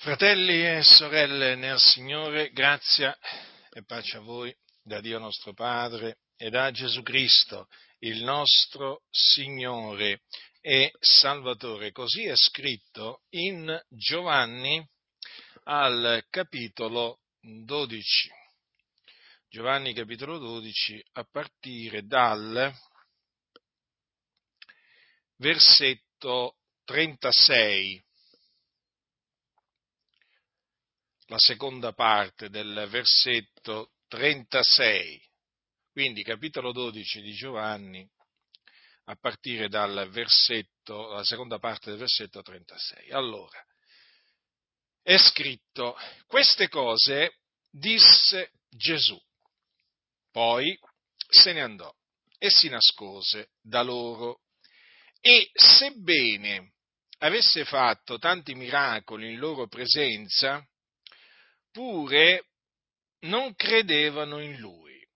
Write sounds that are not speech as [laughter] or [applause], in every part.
Fratelli e sorelle nel Signore, grazia e pace a voi da Dio nostro Padre e da Gesù Cristo, il nostro Signore e Salvatore. Così è scritto in Giovanni al capitolo 12. Giovanni capitolo 12 a partire dal versetto 36 la seconda parte del versetto 36. Quindi capitolo 12 di Giovanni a partire dal versetto, la seconda parte del versetto 36. Allora, è scritto, queste cose disse Gesù, poi se ne andò e si nascose da loro. E sebbene avesse fatto tanti miracoli in loro presenza, pure non credevano in lui,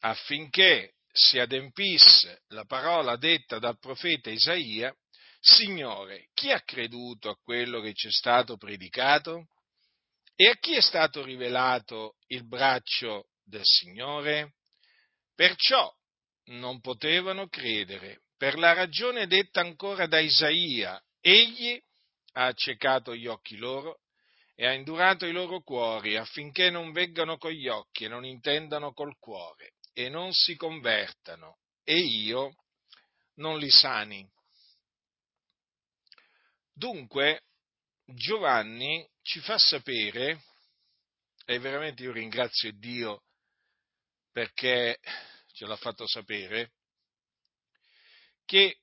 affinché si adempisse la parola detta dal profeta Isaia, Signore, chi ha creduto a quello che ci è stato predicato? E a chi è stato rivelato il braccio del Signore? Perciò non potevano credere, per la ragione detta ancora da Isaia, egli ha accecato gli occhi loro e ha indurato i loro cuori affinché non veggano con gli occhi e non intendano col cuore e non si convertano e io non li sani. Dunque Giovanni ci fa sapere, e veramente io ringrazio Dio perché ce l'ha fatto sapere, che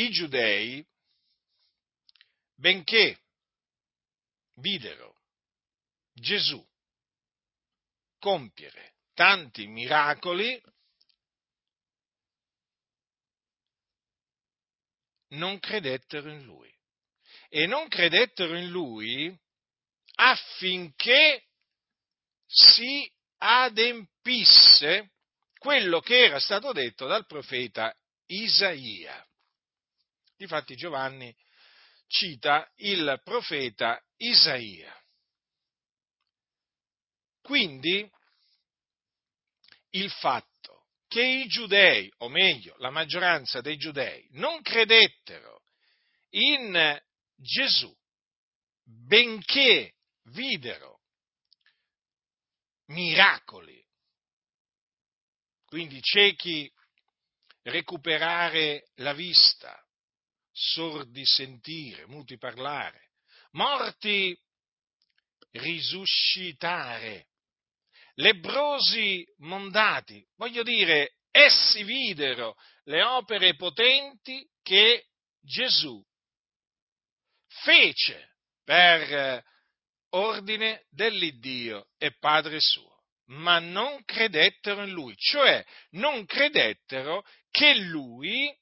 i giudei, benché videro Gesù compiere tanti miracoli, non credettero in lui. E non credettero in lui affinché si adempisse quello che era stato detto dal profeta Isaia. Difatti Giovanni cita il profeta Isaia. Quindi il fatto che i giudei, o meglio la maggioranza dei giudei, non credettero in Gesù, benché videro miracoli, quindi ciechi recuperare la vista, sordi sentire, muti parlare, morti risuscitare, lebrosi mondati, voglio dire, essi videro le opere potenti che Gesù fece per ordine dell'Iddio e Padre suo, ma non credettero in lui, cioè non credettero che lui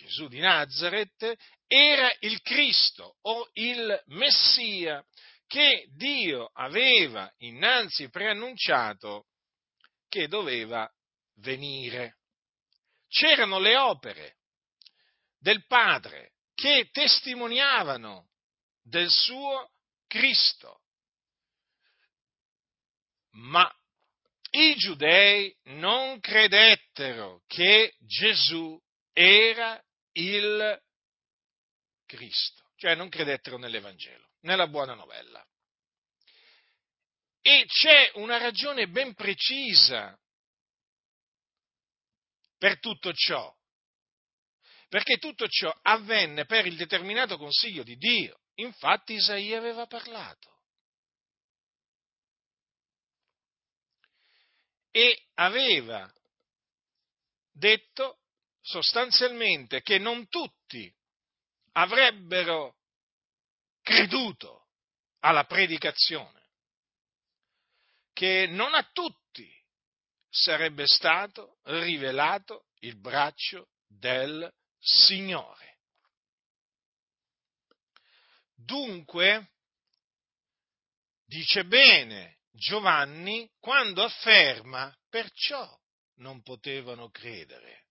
Gesù di Nazareth, era il Cristo o il Messia che Dio aveva innanzi preannunciato che doveva venire. C'erano le opere del Padre che testimoniavano del suo Cristo. Ma i giudei non credettero che Gesù era il Cristo, cioè non credettero nell'Evangelo, nella buona novella. E c'è una ragione ben precisa per tutto ciò, perché tutto ciò avvenne per il determinato consiglio di Dio. Infatti Isaia aveva parlato. E aveva detto sostanzialmente che non tutti avrebbero creduto alla predicazione, che non a tutti sarebbe stato rivelato il braccio del Signore. Dunque, dice bene Giovanni quando afferma perciò non potevano credere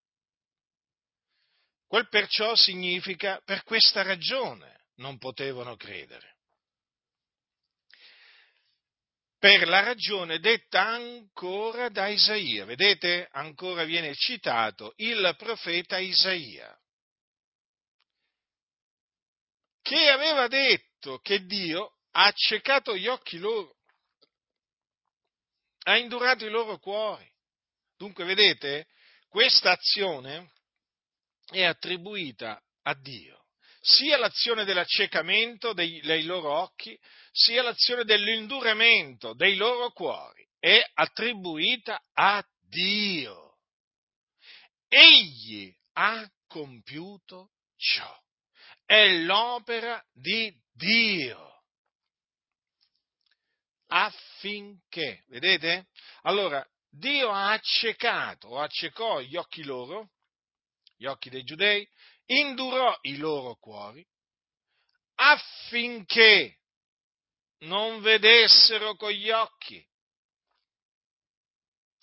quel perciò significa per questa ragione non potevano credere. Per la ragione detta ancora da Isaia. Vedete, ancora viene citato il profeta Isaia, che aveva detto che Dio ha accecato gli occhi loro, ha indurato i loro cuori. Dunque, vedete, questa azione è attribuita a Dio sia l'azione dell'accecamento dei, dei, loro occhi, sia l'azione dell'induramento dei loro cuori è attribuita a Dio. Egli ha compiuto ciò. È l'opera di Dio. Affinché, vedete? Allora, Dio ha accecato o accecò gli occhi loro, gli occhi dei giudei, indurò i loro cuori, affinché non vedessero con gli occhi.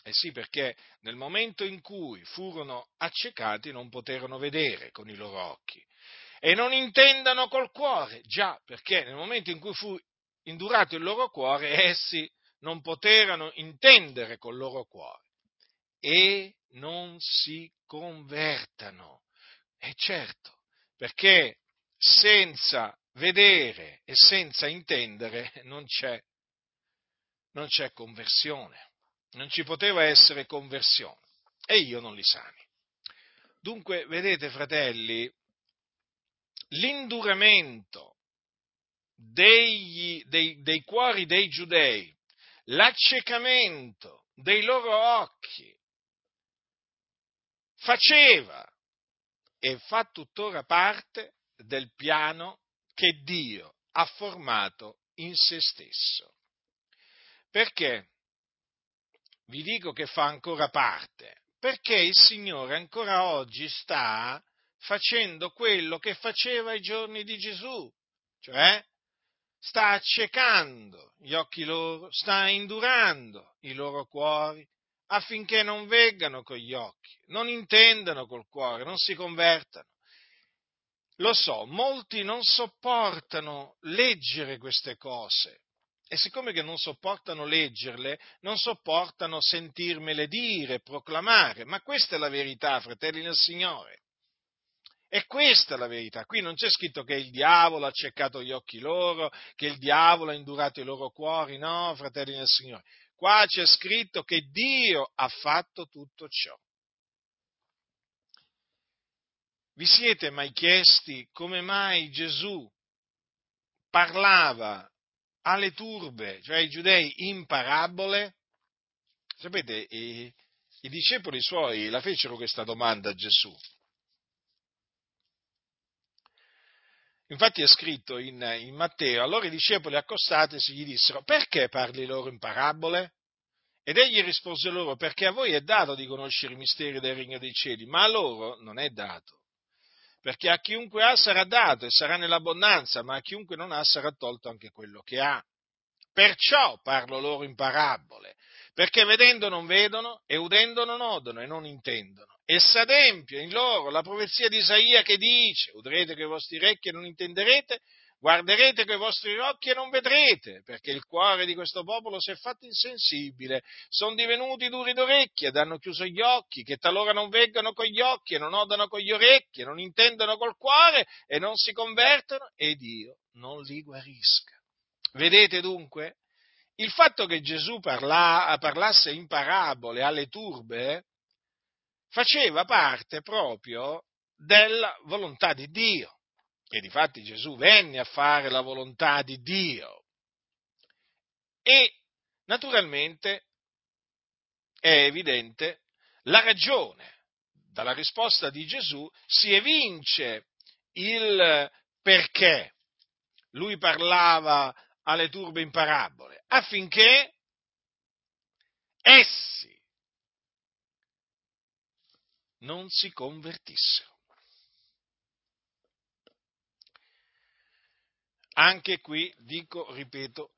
Eh sì, perché nel momento in cui furono accecati non poterono vedere con i loro occhi. E non intendano col cuore, già perché nel momento in cui fu indurato il loro cuore essi non poterono intendere col loro cuore e non si convertano. E certo, perché senza vedere e senza intendere non c'è, non c'è conversione, non ci poteva essere conversione e io non li sani. Dunque, vedete fratelli, l'induramento degli, dei, dei cuori dei giudei, l'accecamento dei loro occhi, faceva e fa tuttora parte del piano che Dio ha formato in se stesso. Perché? Vi dico che fa ancora parte, perché il Signore ancora oggi sta facendo quello che faceva ai giorni di Gesù, cioè sta accecando gli occhi loro, sta indurando i loro cuori affinché non veggano con gli occhi, non intendano col cuore, non si convertano. Lo so, molti non sopportano leggere queste cose e siccome che non sopportano leggerle, non sopportano sentirmele dire, proclamare, ma questa è la verità, fratelli del Signore. E questa è la verità. Qui non c'è scritto che il diavolo ha accecato gli occhi loro, che il diavolo ha indurato i loro cuori, no, fratelli del Signore. Qua c'è scritto che Dio ha fatto tutto ciò. Vi siete mai chiesti come mai Gesù parlava alle turbe, cioè ai giudei, in parabole? Sapete, i, i discepoli suoi la fecero questa domanda a Gesù. Infatti è scritto in, in, Matteo, allora i discepoli accostatisi gli dissero, perché parli loro in parabole? Ed egli rispose loro, perché a voi è dato di conoscere i misteri del regno dei cieli, ma a loro non è dato. Perché a chiunque ha sarà dato e sarà nell'abbondanza, ma a chiunque non ha sarà tolto anche quello che ha. Perciò parlo loro in parabole, perché vedendo non vedono e udendo non odono e non intendono e s'adempie in loro la profezia di Isaia che dice, udrete con i vostri orecchi e non intenderete, guarderete con i vostri occhi e non vedrete, perché il cuore di questo popolo si è fatto insensibile, sono divenuti duri d'orecchie ed hanno chiuso gli occhi, che talora non veggano con gli occhi e non odano con gli orecchi, e non intendono col cuore e non si convertono, ed io non li guarisca. Vedete dunque? Il fatto che Gesù parla, parlasse in parabole alle turbe faceva parte proprio della volontà di Dio. E difatti Gesù venne a fare la volontà di Dio. E naturalmente è evidente la ragione. Dalla risposta di Gesù si evince il perché lui parlava alle turbe in parabole, affinché essi non si convertissero. Anche qui, dico, ripeto,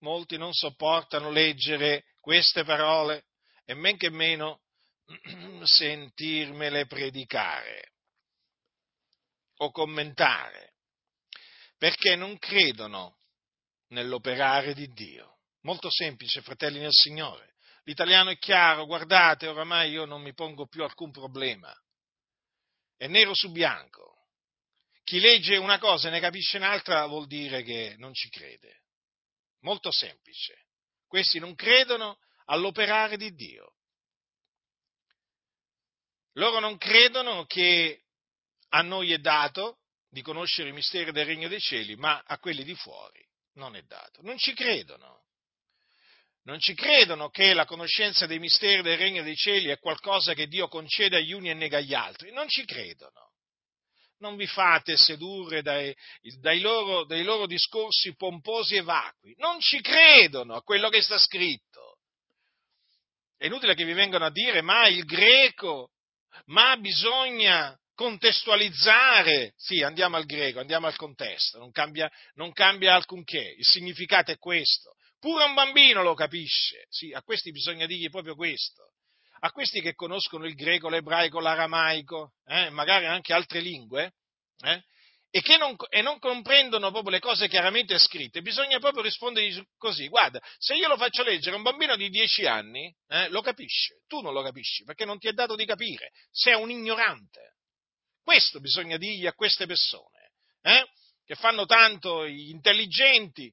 molti non sopportano leggere queste parole e men che meno [clears throat] sentirmele predicare. o commentare, perché non credono nell'operare di Dio. Molto semplice, fratelli nel Signore. L'italiano è chiaro, guardate, oramai io non mi pongo più alcun problema. È nero su bianco. Chi legge una cosa e ne capisce un'altra vuol dire che non ci crede. Molto semplice. Questi non credono all'operare di Dio. Loro non credono che a noi è dato di conoscere i misteri del regno dei cieli, ma a quelli di fuori non è dato. Non ci credono. Non ci credono che la conoscenza dei misteri del regno dei cieli è qualcosa che Dio concede agli uni e nega agli altri. Non ci credono. Non vi fate sedurre dai, dai, loro, dai loro discorsi pomposi e vacui. Non ci credono a quello che sta scritto. È inutile che vi vengano a dire, ma il greco, ma bisogna contestualizzare, sì, andiamo al greco, andiamo al contesto, non cambia, non cambia alcunché, il significato è questo. Pure un bambino lo capisce, sì, a questi bisogna dirgli proprio questo. A questi che conoscono il greco, l'ebraico, l'aramaico, eh, magari anche altre lingue, eh, e che non, e non, comprendono proprio le cose chiaramente scritte, bisogna proprio rispondergli così, guarda, se io lo faccio leggere a un bambino di 10 anni, eh, lo capisce, tu non lo capisci, perché non ti è dato di capire, sei un ignorante. Questo bisogna dirgli a queste persone, eh? che fanno tanto gli intelligenti,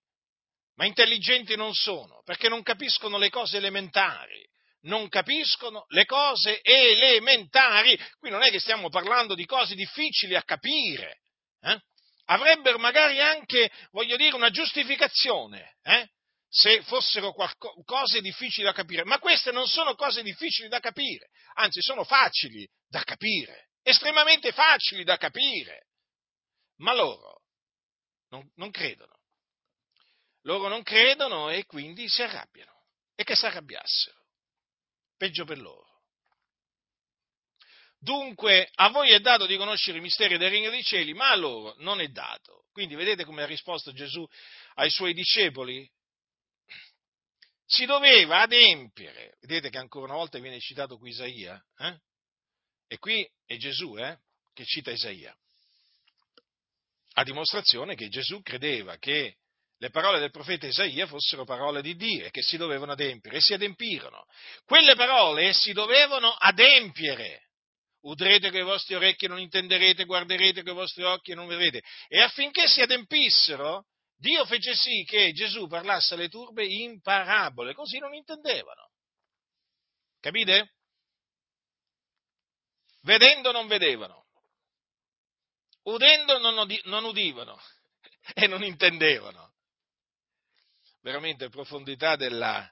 ma intelligenti non sono, perché non capiscono le cose elementari. Non capiscono le cose elementari. Qui non è che stiamo parlando di cose difficili a capire. Eh? Avrebbero magari anche, voglio dire, una giustificazione, eh? se fossero qualco- cose difficili da capire. Ma queste non sono cose difficili da capire, anzi sono facili da capire estremamente facili da capire, ma loro non, non credono. Loro non credono e quindi si arrabbiano. E che si arrabbiassero. Peggio per loro. Dunque, a voi è dato di conoscere i misteri del regno dei cieli, ma a loro non è dato. Quindi vedete come ha risposto Gesù ai suoi discepoli? Si doveva adempiere. Vedete che ancora una volta viene citato qui Isaia. Eh? E qui è Gesù eh, che cita Isaia, a dimostrazione che Gesù credeva che le parole del profeta Isaia fossero parole di Dio e che si dovevano adempiere e si adempirono. Quelle parole si dovevano adempiere. Udrete con i vostri orecchi e non intenderete, guarderete con i vostri occhi e non vedrete. E affinché si adempissero, Dio fece sì che Gesù parlasse alle turbe in parabole, così non intendevano. Capite? vedendo non vedevano, udendo non, udi- non udivano [laughs] e non intendevano. Veramente profondità della,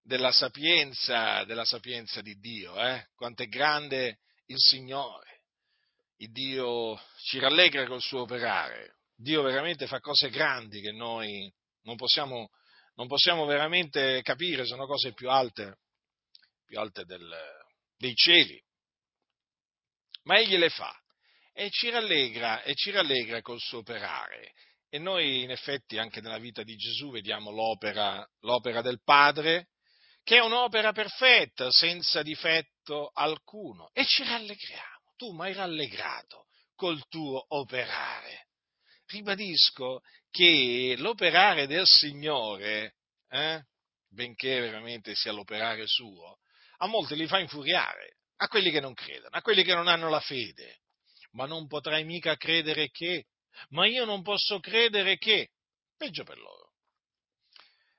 della sapienza, della sapienza di Dio, eh? quanto è grande il Signore. Il Dio ci rallegra col suo operare. Dio veramente fa cose grandi che noi non possiamo, non possiamo veramente capire, sono cose più alte, più alte del, dei cieli ma egli le fa e ci rallegra, e ci rallegra col suo operare. E noi in effetti anche nella vita di Gesù vediamo l'opera, l'opera del Padre, che è un'opera perfetta, senza difetto alcuno, e ci rallegriamo. Tu mi hai rallegrato col tuo operare. Ribadisco che l'operare del Signore, eh, benché veramente sia l'operare suo, a molti li fa infuriare, a quelli che non credono, a quelli che non hanno la fede. Ma non potrai mica credere che, ma io non posso credere che, peggio per loro.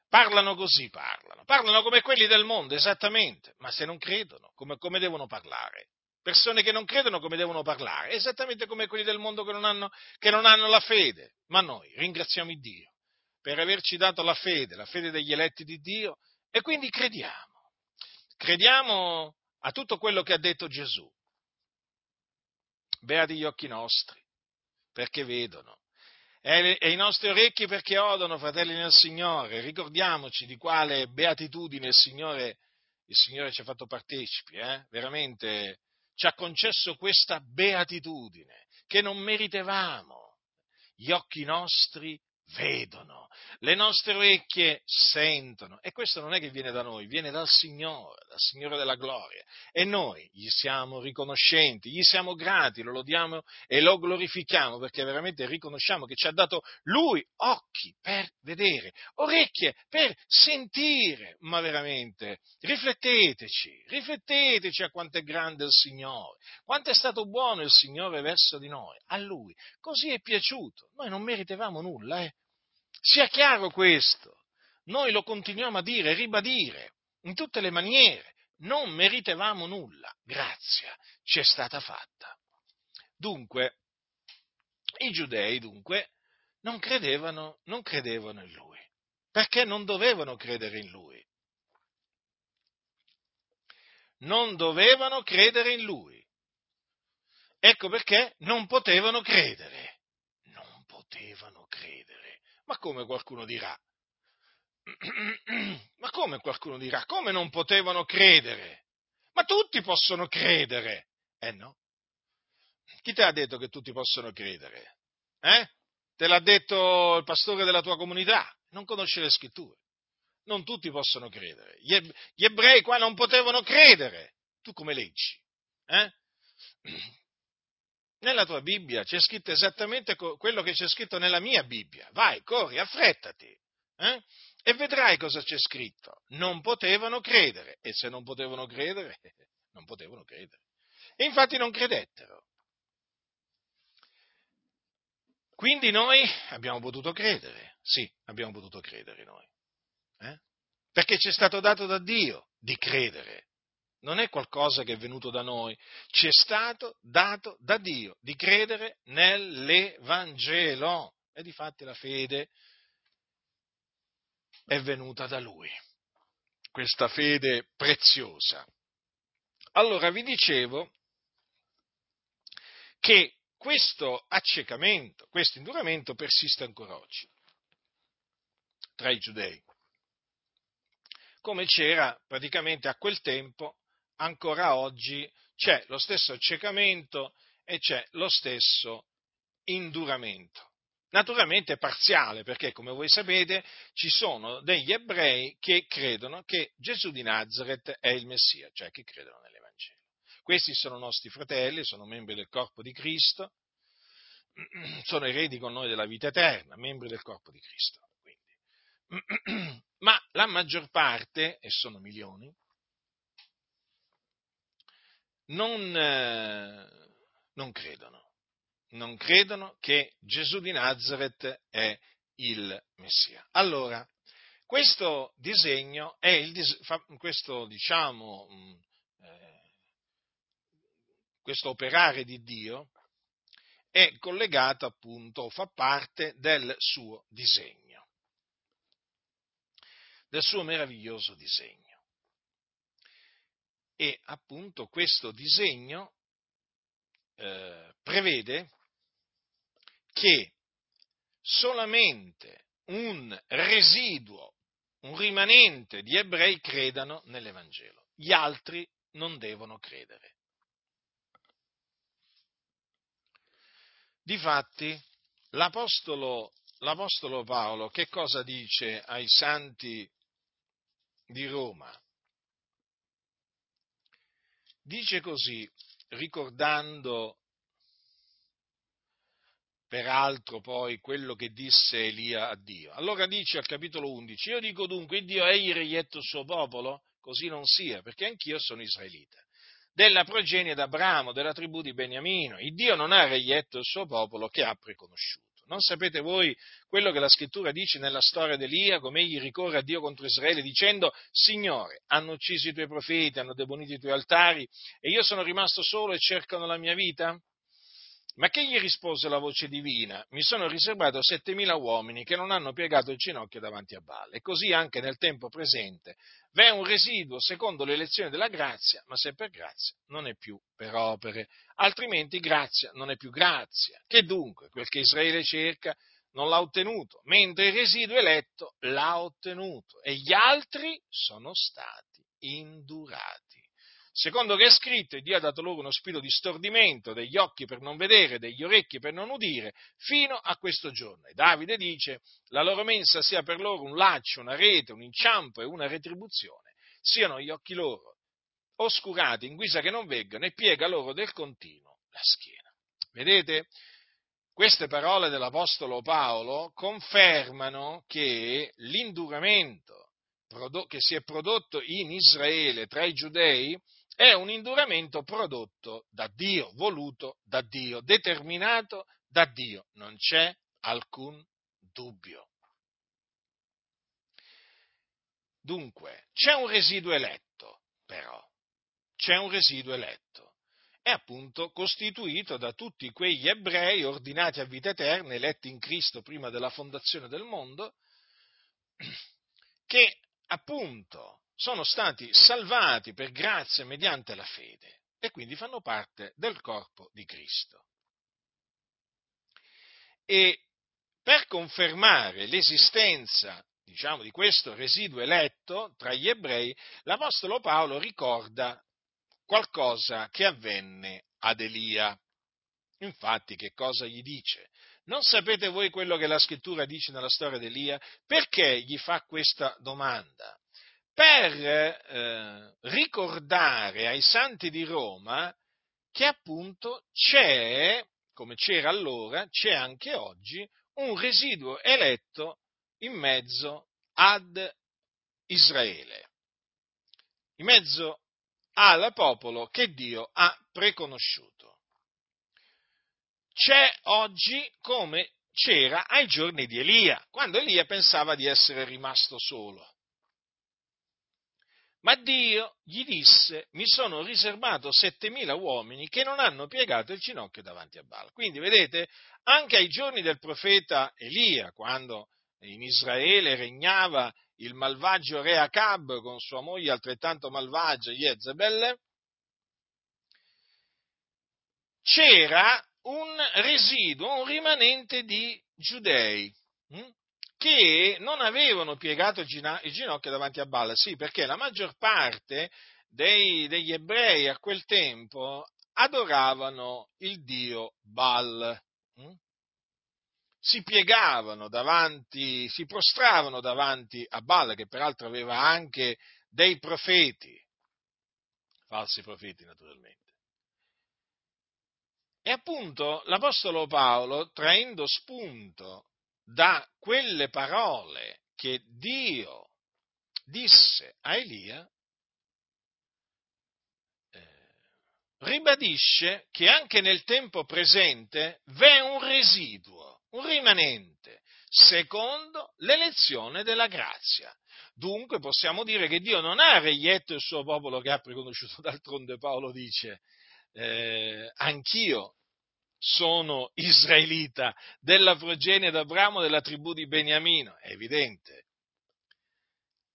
Parlano così, parlano, parlano come quelli del mondo, esattamente, ma se non credono, come, come devono parlare? Persone che non credono come devono parlare, esattamente come quelli del mondo che non hanno, che non hanno la fede. Ma noi ringraziamo Dio per averci dato la fede, la fede degli eletti di Dio, e quindi crediamo. Crediamo a tutto quello che ha detto Gesù. Beati gli occhi nostri, perché vedono, e i nostri orecchi perché odono, fratelli nel Signore. Ricordiamoci di quale beatitudine il Signore, il Signore ci ha fatto partecipi, eh? veramente ci ha concesso questa beatitudine che non meritevamo. Gli occhi nostri vedono, le nostre orecchie sentono. E questo non è che viene da noi, viene dal Signore, dal Signore della gloria. E noi gli siamo riconoscenti, gli siamo grati, lo lodiamo e lo glorifichiamo perché veramente riconosciamo che ci ha dato Lui occhi per vedere, orecchie per sentire. Ma veramente, rifletteteci, rifletteteci a quanto è grande il Signore, quanto è stato buono il Signore verso di noi, a Lui. Così è piaciuto. Noi non meritevamo nulla, eh sia chiaro questo. Noi lo continuiamo a dire, e ribadire, in tutte le maniere. Non meritevamo nulla. Grazia ci è stata fatta. Dunque, i giudei, dunque, non credevano, non credevano in lui, perché non dovevano credere in lui. Non dovevano credere in lui. Ecco perché non potevano credere. Non potevano credere. Ma come qualcuno dirà? [clears throat] Ma come qualcuno dirà? Come non potevano credere? Ma tutti possono credere. Eh no? Chi ti ha detto che tutti possono credere? Eh? Te l'ha detto il pastore della tua comunità? Non conosce le scritture. Non tutti possono credere. Gli ebrei qua non potevano credere. Tu come leggi? Eh? [clears throat] Nella tua Bibbia c'è scritto esattamente quello che c'è scritto nella mia Bibbia. Vai, corri, affrettati. Eh? E vedrai cosa c'è scritto. Non potevano credere. E se non potevano credere, [laughs] non potevano credere. E infatti non credettero. Quindi noi abbiamo potuto credere. Sì, abbiamo potuto credere noi. Eh? Perché ci è stato dato da Dio di credere non è qualcosa che è venuto da noi, ci è stato dato da Dio di credere nell'Evangelo e di fatti la fede è venuta da Lui, questa fede preziosa. Allora vi dicevo che questo accecamento, questo induramento persiste ancora oggi tra i giudei, come c'era praticamente a quel tempo ancora oggi c'è lo stesso accecamento e c'è lo stesso induramento. Naturalmente parziale, perché come voi sapete ci sono degli ebrei che credono che Gesù di Nazareth è il Messia, cioè che credono nell'Evangelo. Questi sono nostri fratelli, sono membri del corpo di Cristo, [clears throat] sono eredi con noi della vita eterna, membri del corpo di Cristo. Quindi. [clears throat] Ma la maggior parte, e sono milioni, non, eh, non credono. Non credono che Gesù di Nazareth è il Messia. Allora, questo disegno è il, questo, diciamo, mm, eh, questo operare di Dio è collegato appunto, fa parte del suo disegno, del suo meraviglioso disegno. E appunto questo disegno eh, prevede che solamente un residuo, un rimanente di ebrei credano nell'Evangelo, gli altri non devono credere. Difatti, l'Apostolo, l'Apostolo Paolo che cosa dice ai santi di Roma? Dice così, ricordando peraltro poi quello che disse Elia a Dio. Allora dice al capitolo 11, io dico dunque, Dio egli reietto il suo popolo? Così non sia, perché anch'io sono israelita. Della progenie d'Abramo, della tribù di Beniamino. Il Dio non ha reietto il suo popolo che ha preconosciuto. Non sapete voi quello che la scrittura dice nella storia di Elia, come egli ricorre a Dio contro Israele dicendo, Signore, hanno ucciso i tuoi profeti, hanno demonito i tuoi altari e io sono rimasto solo e cercano la mia vita? Ma che gli rispose la voce divina? Mi sono riservato settemila uomini che non hanno piegato il ginocchio davanti a Baal. E così anche nel tempo presente v'è un residuo secondo l'elezione della grazia, ma se per grazia non è più per opere. Altrimenti grazia non è più grazia. Che dunque quel che Israele cerca non l'ha ottenuto, mentre il residuo eletto l'ha ottenuto e gli altri sono stati indurati. Secondo che è scritto, Dio ha dato loro uno spirito di stordimento, degli occhi per non vedere, degli orecchi per non udire, fino a questo giorno. E Davide dice, la loro mensa sia per loro un laccio, una rete, un inciampo e una retribuzione, siano gli occhi loro oscurati in guisa che non veggano e piega loro del continuo la schiena. Vedete? Queste parole dell'Apostolo Paolo confermano che l'induramento che si è prodotto in Israele tra i giudei è un induramento prodotto da Dio, voluto da Dio, determinato da Dio. Non c'è alcun dubbio. Dunque, c'è un residuo eletto, però, c'è un residuo eletto è appunto costituito da tutti quegli ebrei ordinati a vita eterna, eletti in Cristo prima della fondazione del mondo, [clears throat] che appunto sono stati salvati per grazia mediante la fede e quindi fanno parte del corpo di Cristo. E per confermare l'esistenza diciamo, di questo residuo eletto tra gli ebrei, l'Apostolo Paolo ricorda qualcosa che avvenne ad Elia. Infatti, che cosa gli dice? Non sapete voi quello che la scrittura dice nella storia di Elia? Perché gli fa questa domanda? Per eh, ricordare ai santi di Roma che appunto c'è, come c'era allora, c'è anche oggi, un residuo eletto in mezzo ad Israele, in mezzo al popolo che Dio ha preconosciuto. C'è oggi come c'era ai giorni di Elia, quando Elia pensava di essere rimasto solo. Ma Dio gli disse, mi sono riservato settemila uomini che non hanno piegato il ginocchio davanti a Baal. Quindi vedete, anche ai giorni del profeta Elia, quando in Israele regnava il malvagio re Acab con sua moglie altrettanto malvagia Jezebel, c'era un residuo, un rimanente di giudei hm, che non avevano piegato il ginocchio davanti a Baal, sì, perché la maggior parte dei, degli ebrei a quel tempo adoravano il dio Baal. Hm si piegavano davanti, si prostravano davanti a Baal, che peraltro aveva anche dei profeti, falsi profeti naturalmente. E appunto l'Apostolo Paolo, traendo spunto da quelle parole che Dio disse a Elia, eh, ribadisce che anche nel tempo presente v'è un residuo un rimanente, secondo l'elezione della grazia. Dunque possiamo dire che Dio non ha reietto il suo popolo che ha preconosciuto, [laughs] d'altronde Paolo dice, eh, anch'io sono israelita della progenie d'Abramo della tribù di Beniamino, è evidente.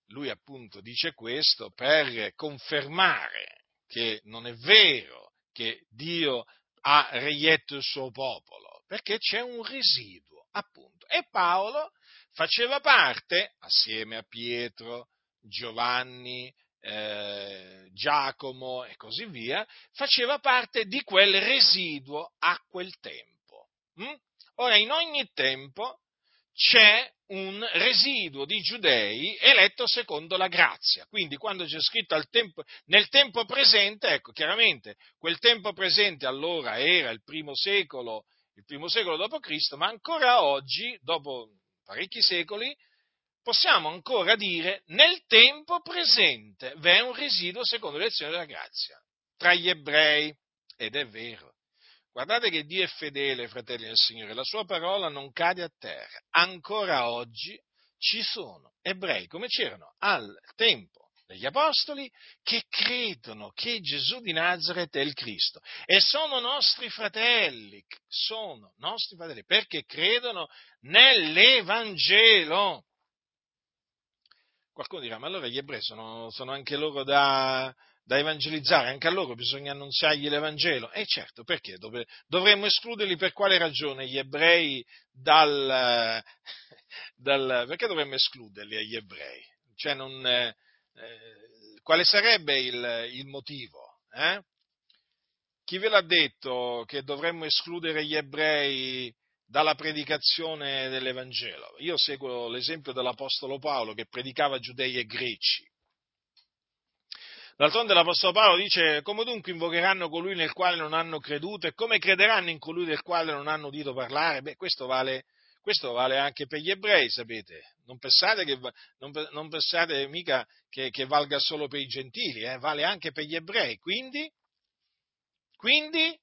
Lui appunto dice questo per confermare che non è vero che Dio ha reietto il suo popolo perché c'è un residuo, appunto. E Paolo faceva parte, assieme a Pietro, Giovanni, eh, Giacomo e così via, faceva parte di quel residuo a quel tempo. Mm? Ora, in ogni tempo c'è un residuo di giudei eletto secondo la grazia. Quindi quando c'è scritto tempo, nel tempo presente, ecco, chiaramente quel tempo presente allora era il primo secolo il primo secolo d.C., ma ancora oggi, dopo parecchi secoli, possiamo ancora dire nel tempo presente v'è un residuo secondo l'elezione della grazia tra gli ebrei, ed è vero. Guardate che Dio è fedele, fratelli del Signore, la sua parola non cade a terra. Ancora oggi ci sono ebrei come c'erano al tempo degli Apostoli che credono che Gesù di Nazareth è il Cristo e sono nostri fratelli, sono nostri fratelli perché credono nell'Evangelo. Qualcuno dirà, ma allora gli ebrei sono, sono anche loro da, da, evangelizzare, anche a loro bisogna annunziargli l'Evangelo. E certo, perché Dove, dovremmo escluderli per quale ragione gli ebrei dal, [laughs] dal... perché dovremmo escluderli agli ebrei? Cioè non, eh, quale sarebbe il, il motivo? Eh? Chi ve l'ha detto che dovremmo escludere gli ebrei dalla predicazione dell'Evangelo? Io seguo l'esempio dell'Apostolo Paolo che predicava giudei e greci. D'altronde l'Apostolo Paolo dice, come dunque invocheranno colui nel quale non hanno creduto e come crederanno in colui del quale non hanno udito parlare? Beh, questo vale, questo vale anche per gli ebrei, sapete. Non pensate, che, non, non pensate mica che, che, valga solo per i gentili, eh? vale anche per gli ebrei. Quindi, quindi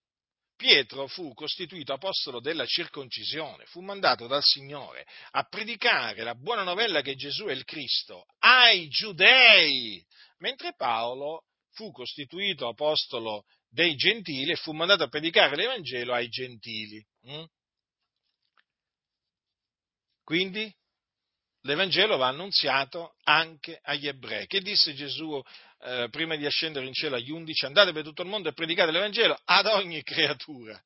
Pietro fu costituito apostolo della circoncisione, fu mandato dal Signore a predicare la buona novella che Gesù è il Cristo ai giudei, mentre Paolo fu costituito apostolo dei gentili e fu mandato a predicare l'Evangelo ai gentili. Mm? Quindi l'Evangelo va annunziato anche agli ebrei. Che disse Gesù eh, prima di ascendere in cielo agli undici? Andate per tutto il mondo e predicate l'Evangelo ad ogni creatura.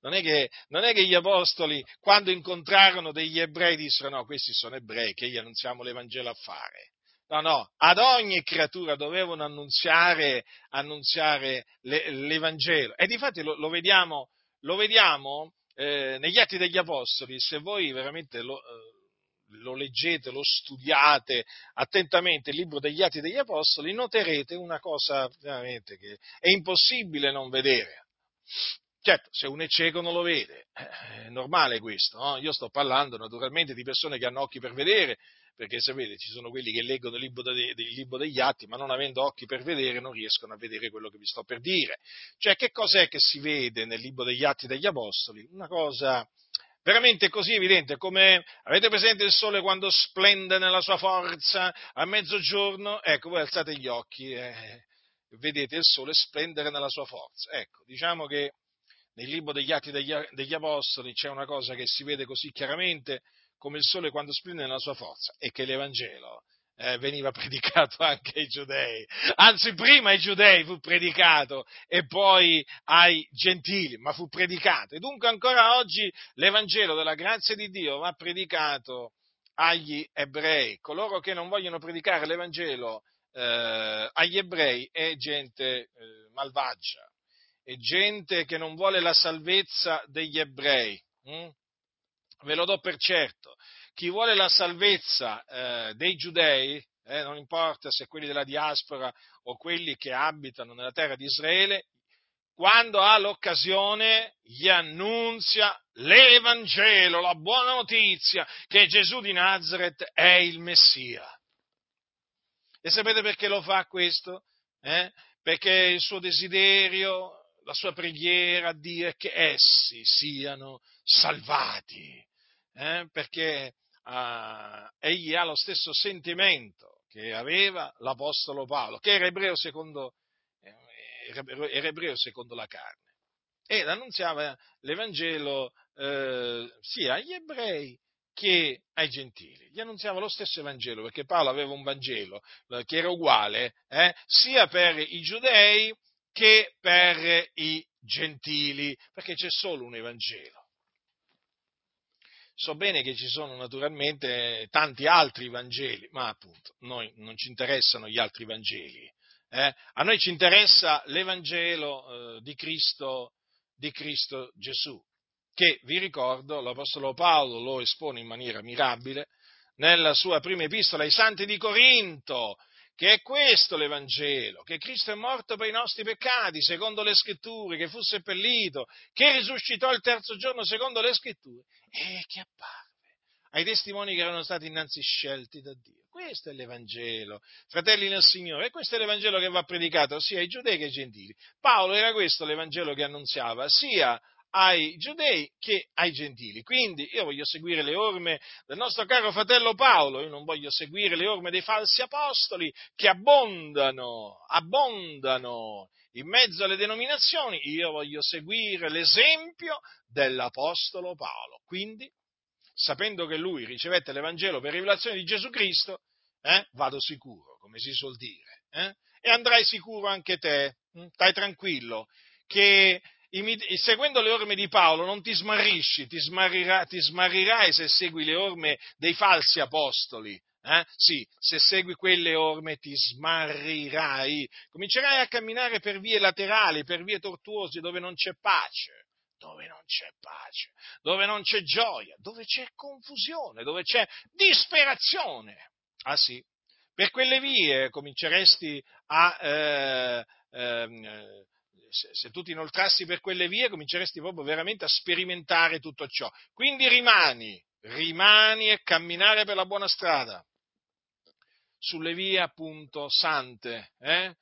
Non è, che, non è che gli apostoli, quando incontrarono degli ebrei, dissero no, questi sono ebrei, che gli annunziamo l'Evangelo a fare. No, no, ad ogni creatura dovevano annunziare, annunziare le, l'Evangelo. E difatti lo, lo vediamo, lo vediamo eh, negli Atti degli Apostoli, se voi veramente lo, eh, lo, leggete, lo studiate attentamente il libro degli Atti degli Apostoli, noterete una cosa veramente che è impossibile non vedere. Certo, se uno è cieco non lo vede, è normale questo, no? io sto parlando naturalmente di persone che hanno occhi per vedere, perché sapete, ci sono quelli che leggono il libro, de, il libro, degli atti, ma non avendo occhi per vedere non riescono a vedere quello che vi sto per dire. Cioè, che cos'è che si vede nel libro degli atti degli apostoli? Una cosa veramente così evidente, come avete presente il sole quando splende nella sua forza a mezzogiorno? Ecco, voi alzate gli occhi e vedete il sole splendere nella sua forza. Ecco, diciamo che nel libro degli atti degli, apostoli c'è una cosa che si vede così chiaramente, come il sole quando splende nella sua forza, e che l'Evangelo eh, veniva [laughs] predicato anche ai giudei, anzi prima ai giudei fu predicato e poi ai gentili, ma fu predicato. E dunque ancora oggi l'Evangelo della grazia di Dio va predicato agli ebrei. Coloro che non vogliono predicare l'Evangelo eh, agli ebrei è gente eh, malvagia, è gente che non vuole la salvezza degli ebrei. Hm? ve lo do per certo, chi vuole la salvezza eh, dei giudei, eh, non importa se quelli della diaspora o quelli che abitano nella terra di Israele, quando ha l'occasione gli annunzia l'Evangelo, la buona notizia che Gesù di Nazareth è il Messia. E sapete perché lo fa questo? Eh? Perché il suo desiderio, la sua preghiera a Dio è che essi siano salvati eh, perché eh, egli ha lo stesso sentimento che aveva l'Apostolo Paolo, che era ebreo secondo, eh, era ebreo secondo la carne, ed annunziava l'Evangelo eh, sia agli ebrei che ai gentili. Gli annunziava lo stesso Evangelo, perché Paolo aveva un Vangelo eh, che era uguale eh, sia per i giudei che per i gentili, perché c'è solo un Evangelo. So bene che ci sono naturalmente tanti altri Vangeli, ma appunto noi non ci interessano gli altri Vangeli. Eh? A noi ci interessa l'Evangelo eh, di, Cristo, di Cristo Gesù, che vi ricordo l'Apostolo Paolo lo espone in maniera mirabile nella sua prima epistola ai Santi di Corinto, che è questo l'Evangelo, che Cristo è morto per i nostri peccati, secondo le scritture, che fu seppellito, che risuscitò il terzo giorno, secondo le scritture, e che apparve ai testimoni che erano stati innanzi scelti da Dio. Questo è l'Evangelo, fratelli nel Signore, e questo è l'Evangelo che va predicato sia ai giudei che ai gentili. Paolo era questo l'Evangelo che annunziava sia ai giudei che ai gentili. Quindi io voglio seguire le orme del nostro caro fratello Paolo, io non voglio seguire le orme dei falsi apostoli che abbondano, abbondano in mezzo alle denominazioni, io voglio seguire l'esempio dell'apostolo Paolo. Quindi, sapendo che lui ricevette l'Evangelo per rivelazione di Gesù Cristo, eh, vado sicuro, come si suol dire, eh? e andrai sicuro anche te, hm? stai tranquillo, che seguendo le orme di Paolo non ti smarrisci, ti, smarrirà, ti smarrirai se segui le orme dei falsi apostoli, Eh? Sì, se segui quelle orme ti smarrirai, comincerai a camminare per vie laterali, per vie tortuose dove non c'è pace, dove non c'è pace, dove non c'è gioia, dove c'è confusione, dove c'è disperazione. Ah sì, per quelle vie cominceresti a... Eh, eh, se, se tu ti inoltrassi per quelle vie cominceresti proprio veramente a sperimentare tutto ciò. Quindi rimani, rimani e camminare per la buona strada, sulle vie appunto sante, eh?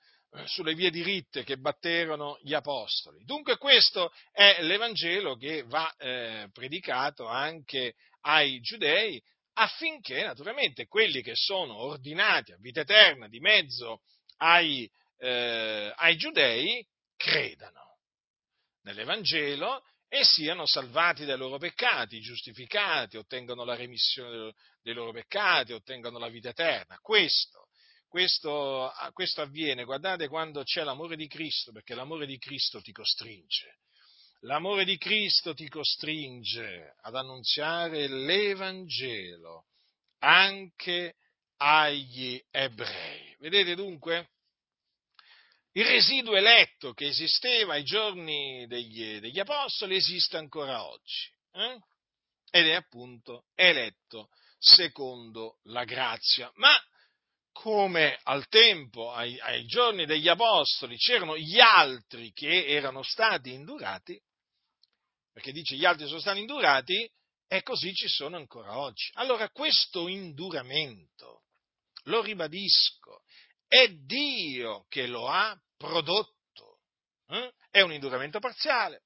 sulle vie diritte che batterono gli apostoli. Dunque questo è l'Evangelo che va eh, predicato anche ai giudei affinché naturalmente quelli che sono ordinati a vita eterna di mezzo ai, eh, ai giudei credano nell'Evangelo e siano salvati dai loro peccati, giustificati, ottengano la remissione dei loro peccati, ottengano la vita eterna. Questo, questo, questo avviene, guardate, quando c'è l'amore di Cristo, perché l'amore di Cristo ti costringe. L'amore di Cristo ti costringe ad annunziare l'Evangelo anche agli ebrei. Vedete dunque? Il residuo eletto che esisteva ai giorni degli, degli apostoli esiste ancora oggi. Eh? Ed è appunto eletto secondo la grazia. Ma come al tempo, ai, ai giorni degli apostoli, c'erano gli altri che erano stati indurati, perché dice gli altri sono stati indurati, e così ci sono ancora oggi. Allora questo induramento, lo ribadisco, è Dio che lo ha prodotto. Eh? È un induramento parziale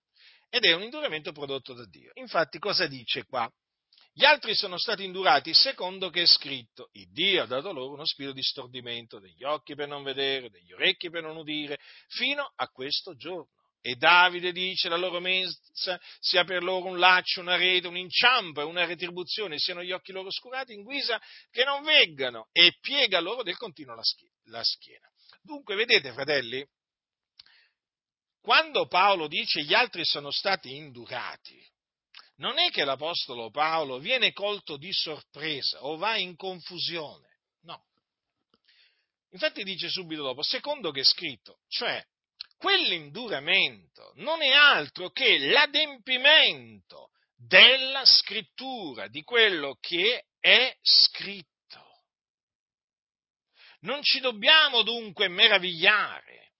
ed è un induramento prodotto da Dio. Infatti cosa dice qua? Gli altri sono stati indurati secondo che è scritto, il Dio ha dato loro uno spirito di stordimento, degli occhi per non vedere, degli orecchi per non udire, fino a questo giorno. E Davide dice la loro mensa sia per loro un laccio, una rete, un inciampo e una retribuzione, siano gli occhi loro scurati in guisa che non veggano e piega loro del continuo la schiena. Dunque, vedete, fratelli, quando Paolo dice gli altri sono stati indurati, non è che l'Apostolo Paolo viene colto di sorpresa o va in confusione, no. Infatti dice subito dopo, secondo che è scritto, cioè quell'induramento non è altro che l'adempimento della scrittura, di quello che è scritto. Non ci dobbiamo dunque meravigliare,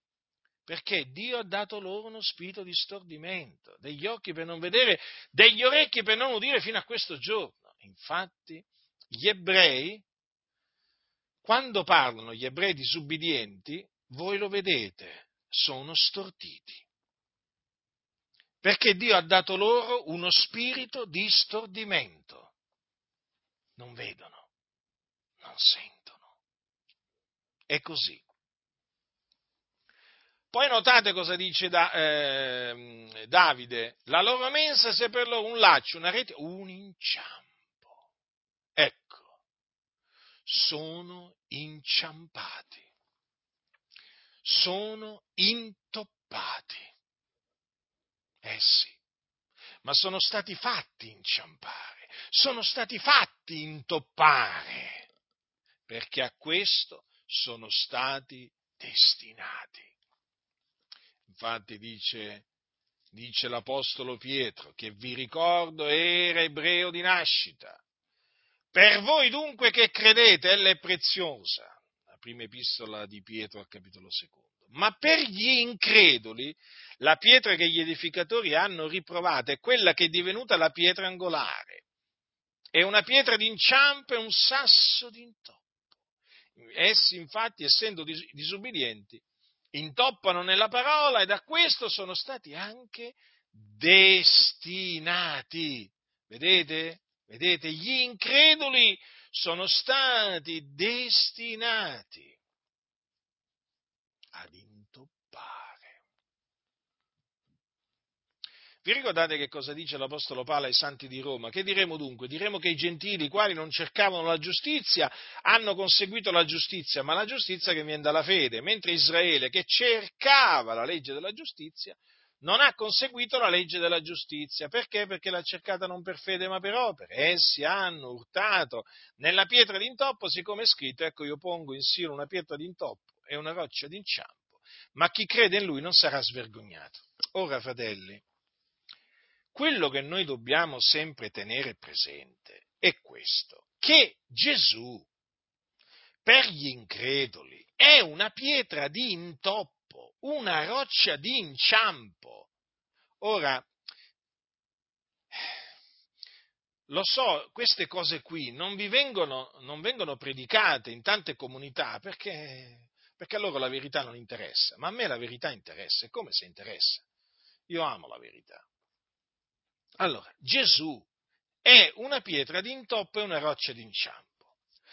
perché Dio ha dato loro uno spirito di stordimento, degli occhi per non vedere, degli orecchi per non udire fino a questo giorno. Infatti, gli ebrei, quando parlano gli ebrei disubbidienti, voi lo vedete, sono storditi. Perché Dio ha dato loro uno spirito di stordimento. Non vedono, non sentono. È così. Poi notate cosa dice da, eh, Davide. La loro mensa sia per loro un laccio, una rete, un inciampo. Ecco, sono inciampati sono intoppati. Eh sì, ma sono stati fatti inciampare, sono stati fatti intoppare, perché a questo sono stati destinati. Infatti dice, dice l'Apostolo Pietro, che vi ricordo era ebreo di nascita. Per voi dunque che credete, ella è preziosa prima epistola di Pietro al capitolo secondo. Ma per gli increduli, la pietra che gli edificatori hanno riprovata è quella che è divenuta la pietra angolare. È una pietra d'inciampo e un sasso d'intoppo. Essi, infatti, essendo disubbidienti, intoppano nella parola e da questo sono stati anche destinati. Vedete? Vedete? Gli increduli sono stati destinati ad intoppare. Vi ricordate che cosa dice l'Apostolo Paolo ai santi di Roma? Che diremo dunque? Diremo che i gentili, i quali non cercavano la giustizia, hanno conseguito la giustizia, ma la giustizia che viene dalla fede, mentre Israele, che cercava la legge della giustizia, non ha conseguito la legge della giustizia. Perché? Perché l'ha cercata non per fede ma per opere. Essi hanno urtato nella pietra d'intoppo, siccome è scritto, ecco io pongo in Silo una pietra d'intoppo e una roccia d'inciampo, ma chi crede in lui non sarà svergognato. Ora, fratelli, quello che noi dobbiamo sempre tenere presente è questo, che Gesù per gli increduli è una pietra di intoppo, una roccia di inciampo. Ora, lo so, queste cose qui non vi vengono, non vengono predicate in tante comunità perché, perché a loro la verità non interessa, ma a me la verità interessa, e come se interessa? Io amo la verità. Allora, Gesù è una pietra di intoppo e una roccia d'inciampo.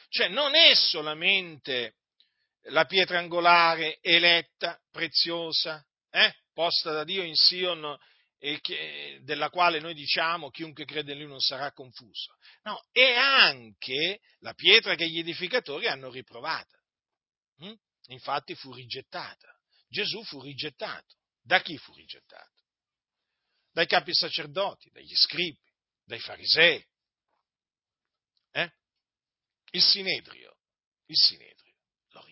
Cioè non è solamente la pietra angolare eletta, preziosa, eh, posta da Dio in Sion, e che, della quale noi diciamo chiunque crede in lui non sarà confuso. No, è anche la pietra che gli edificatori hanno riprovata. Hm? Infatti fu rigettata. Gesù fu rigettato. Da chi fu rigettato? Dai capi sacerdoti, dagli scribi, dai farisei. Eh? Il Sinedrio, il Sinedrio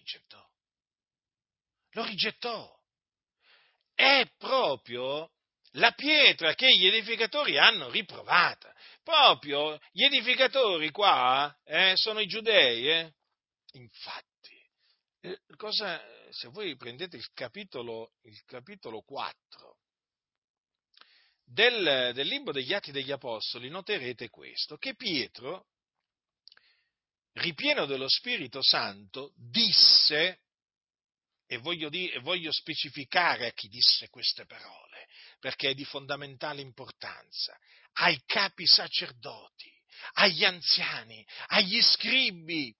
rigettò. Lo rigettò. È proprio la pietra che gli edificatori hanno riprovata. Proprio gli edificatori qua eh, sono i giudei. Eh? Infatti, eh, cosa, se voi prendete il capitolo, il capitolo 4 del, del libro degli Atti degli Apostoli, noterete questo, che Pietro ripieno dello Spirito Santo, disse, e voglio, dire, voglio specificare a chi disse queste parole, perché è di fondamentale importanza, ai capi sacerdoti, agli anziani, agli scribi,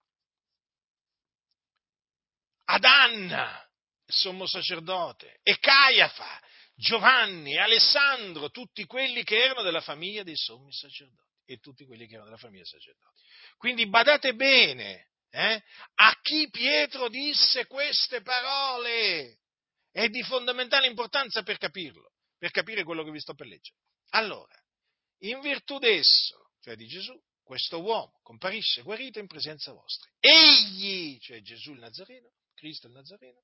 ad Anna, il sommo sacerdote, e Caiafa, Giovanni, Alessandro, tutti quelli che erano della famiglia dei sommi sacerdoti e tutti quelli che erano della famiglia sacerdoti. Quindi badate bene eh, a chi Pietro disse queste parole. È di fondamentale importanza per capirlo, per capire quello che vi sto per leggere. Allora, in virtù d'esso, cioè di Gesù, questo uomo comparisce guarito in presenza vostra. Egli, cioè Gesù il Nazareno, Cristo il Nazareno,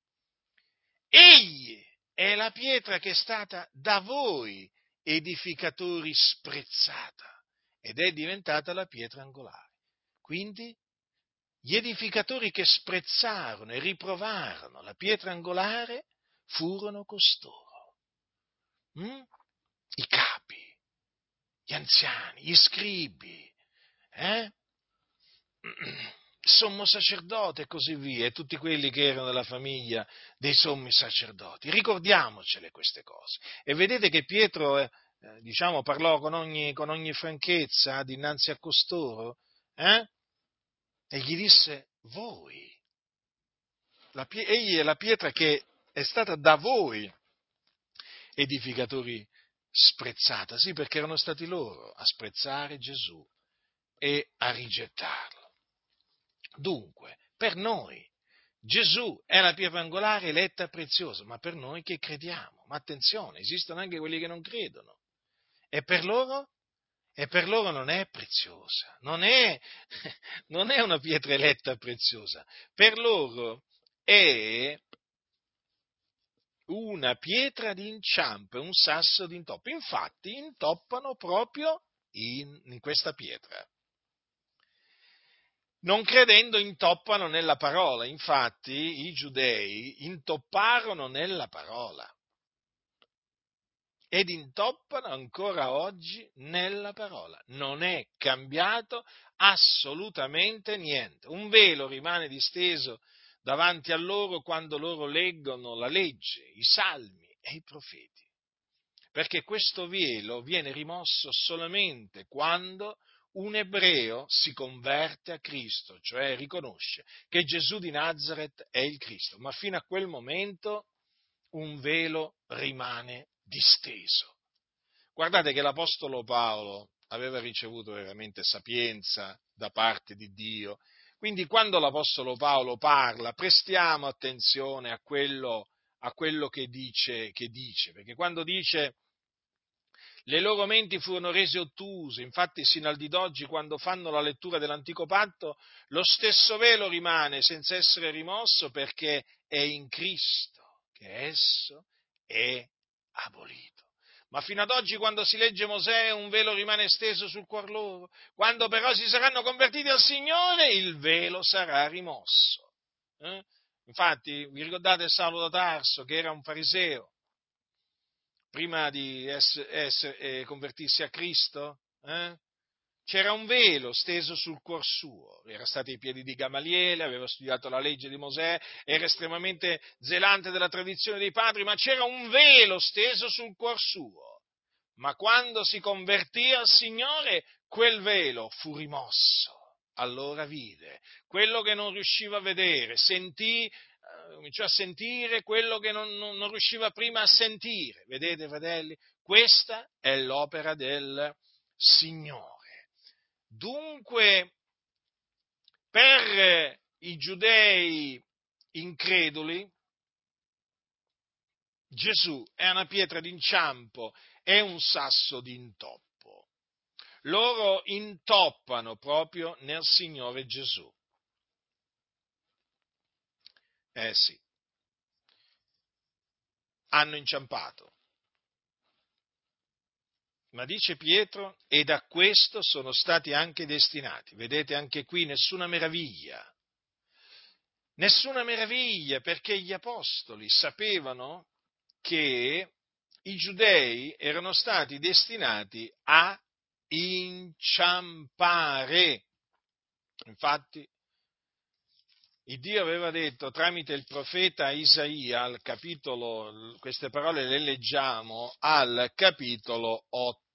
egli è la pietra che è stata da voi edificatori sprezzata ed è diventata la pietra angolare. Quindi gli edificatori che sprezzarono e riprovarono la pietra angolare furono costoro, mm? i capi, gli anziani, gli scribi, eh? sommo sacerdote e così via, e tutti quelli che erano della famiglia dei sommi sacerdoti. Ricordiamocele queste cose. E vedete che Pietro eh, eh, diciamo, parlò con ogni, con ogni, franchezza dinanzi a costoro, eh? e gli disse, voi, la, egli è la pietra che è stata da voi edificatori sprezzata, sì, perché erano stati loro a sprezzare Gesù e a rigettarlo. Dunque, per noi Gesù è la pietra angolare eletta preziosa, ma per noi che crediamo, ma attenzione, esistono anche quelli che non credono. E per loro? E per loro non è preziosa, non è, [laughs] non è una pietra eletta preziosa, per loro è una pietra d'inciampo, un sasso d'intoppo. Infatti intoppano proprio in, in questa pietra. Non credendo intoppano nella parola, infatti i giudei intopparono nella parola ed intoppano ancora oggi nella parola. Non è cambiato assolutamente niente. Un velo rimane disteso davanti a loro quando loro leggono la legge, i salmi e i profeti. Perché questo velo viene rimosso solamente quando un ebreo si converte a Cristo, cioè riconosce che Gesù di Nazareth è il Cristo, ma fino a quel momento un velo rimane disteso. Guardate che l'Apostolo Paolo aveva ricevuto veramente sapienza da parte di Dio, quindi quando l'Apostolo Paolo parla prestiamo attenzione a quello, a quello che dice, che dice, perché quando dice le loro menti furono rese ottuse, infatti sino al di d'oggi quando fanno la lettura dell'antico patto lo stesso velo rimane senza essere rimosso perché è in Cristo che esso è abolito. Ma fino ad oggi quando si legge Mosè un velo rimane steso sul cuor loro, quando però si saranno convertiti al Signore il velo sarà rimosso. Eh? Infatti, vi ricordate Saulo da Tarso, che era un fariseo, prima di essere, essere, eh, convertirsi a Cristo? Eh? C'era un velo steso sul cuor suo, era stato ai piedi di Gamaliele, aveva studiato la legge di Mosè, era estremamente zelante della tradizione dei padri, ma c'era un velo steso sul cuor suo. Ma quando si convertì al Signore, quel velo fu rimosso allora vide quello che non riusciva a vedere, sentì, eh, cominciò a sentire quello che non, non, non, riusciva prima a sentire. Vedete, fratelli? Questa è l'opera del Signore. Dunque, per i giudei increduli, Gesù è una pietra d'inciampo, è un sasso d'intoppo loro intoppano proprio nel Signore Gesù. Eh sì, hanno inciampato. Ma dice Pietro, e da questo sono stati anche destinati. Vedete anche qui nessuna meraviglia. Nessuna meraviglia perché gli apostoli sapevano che i giudei erano stati destinati a inciampare. Infatti, il Dio aveva detto tramite il profeta Isaia, al capitolo, queste parole le leggiamo al capitolo 8.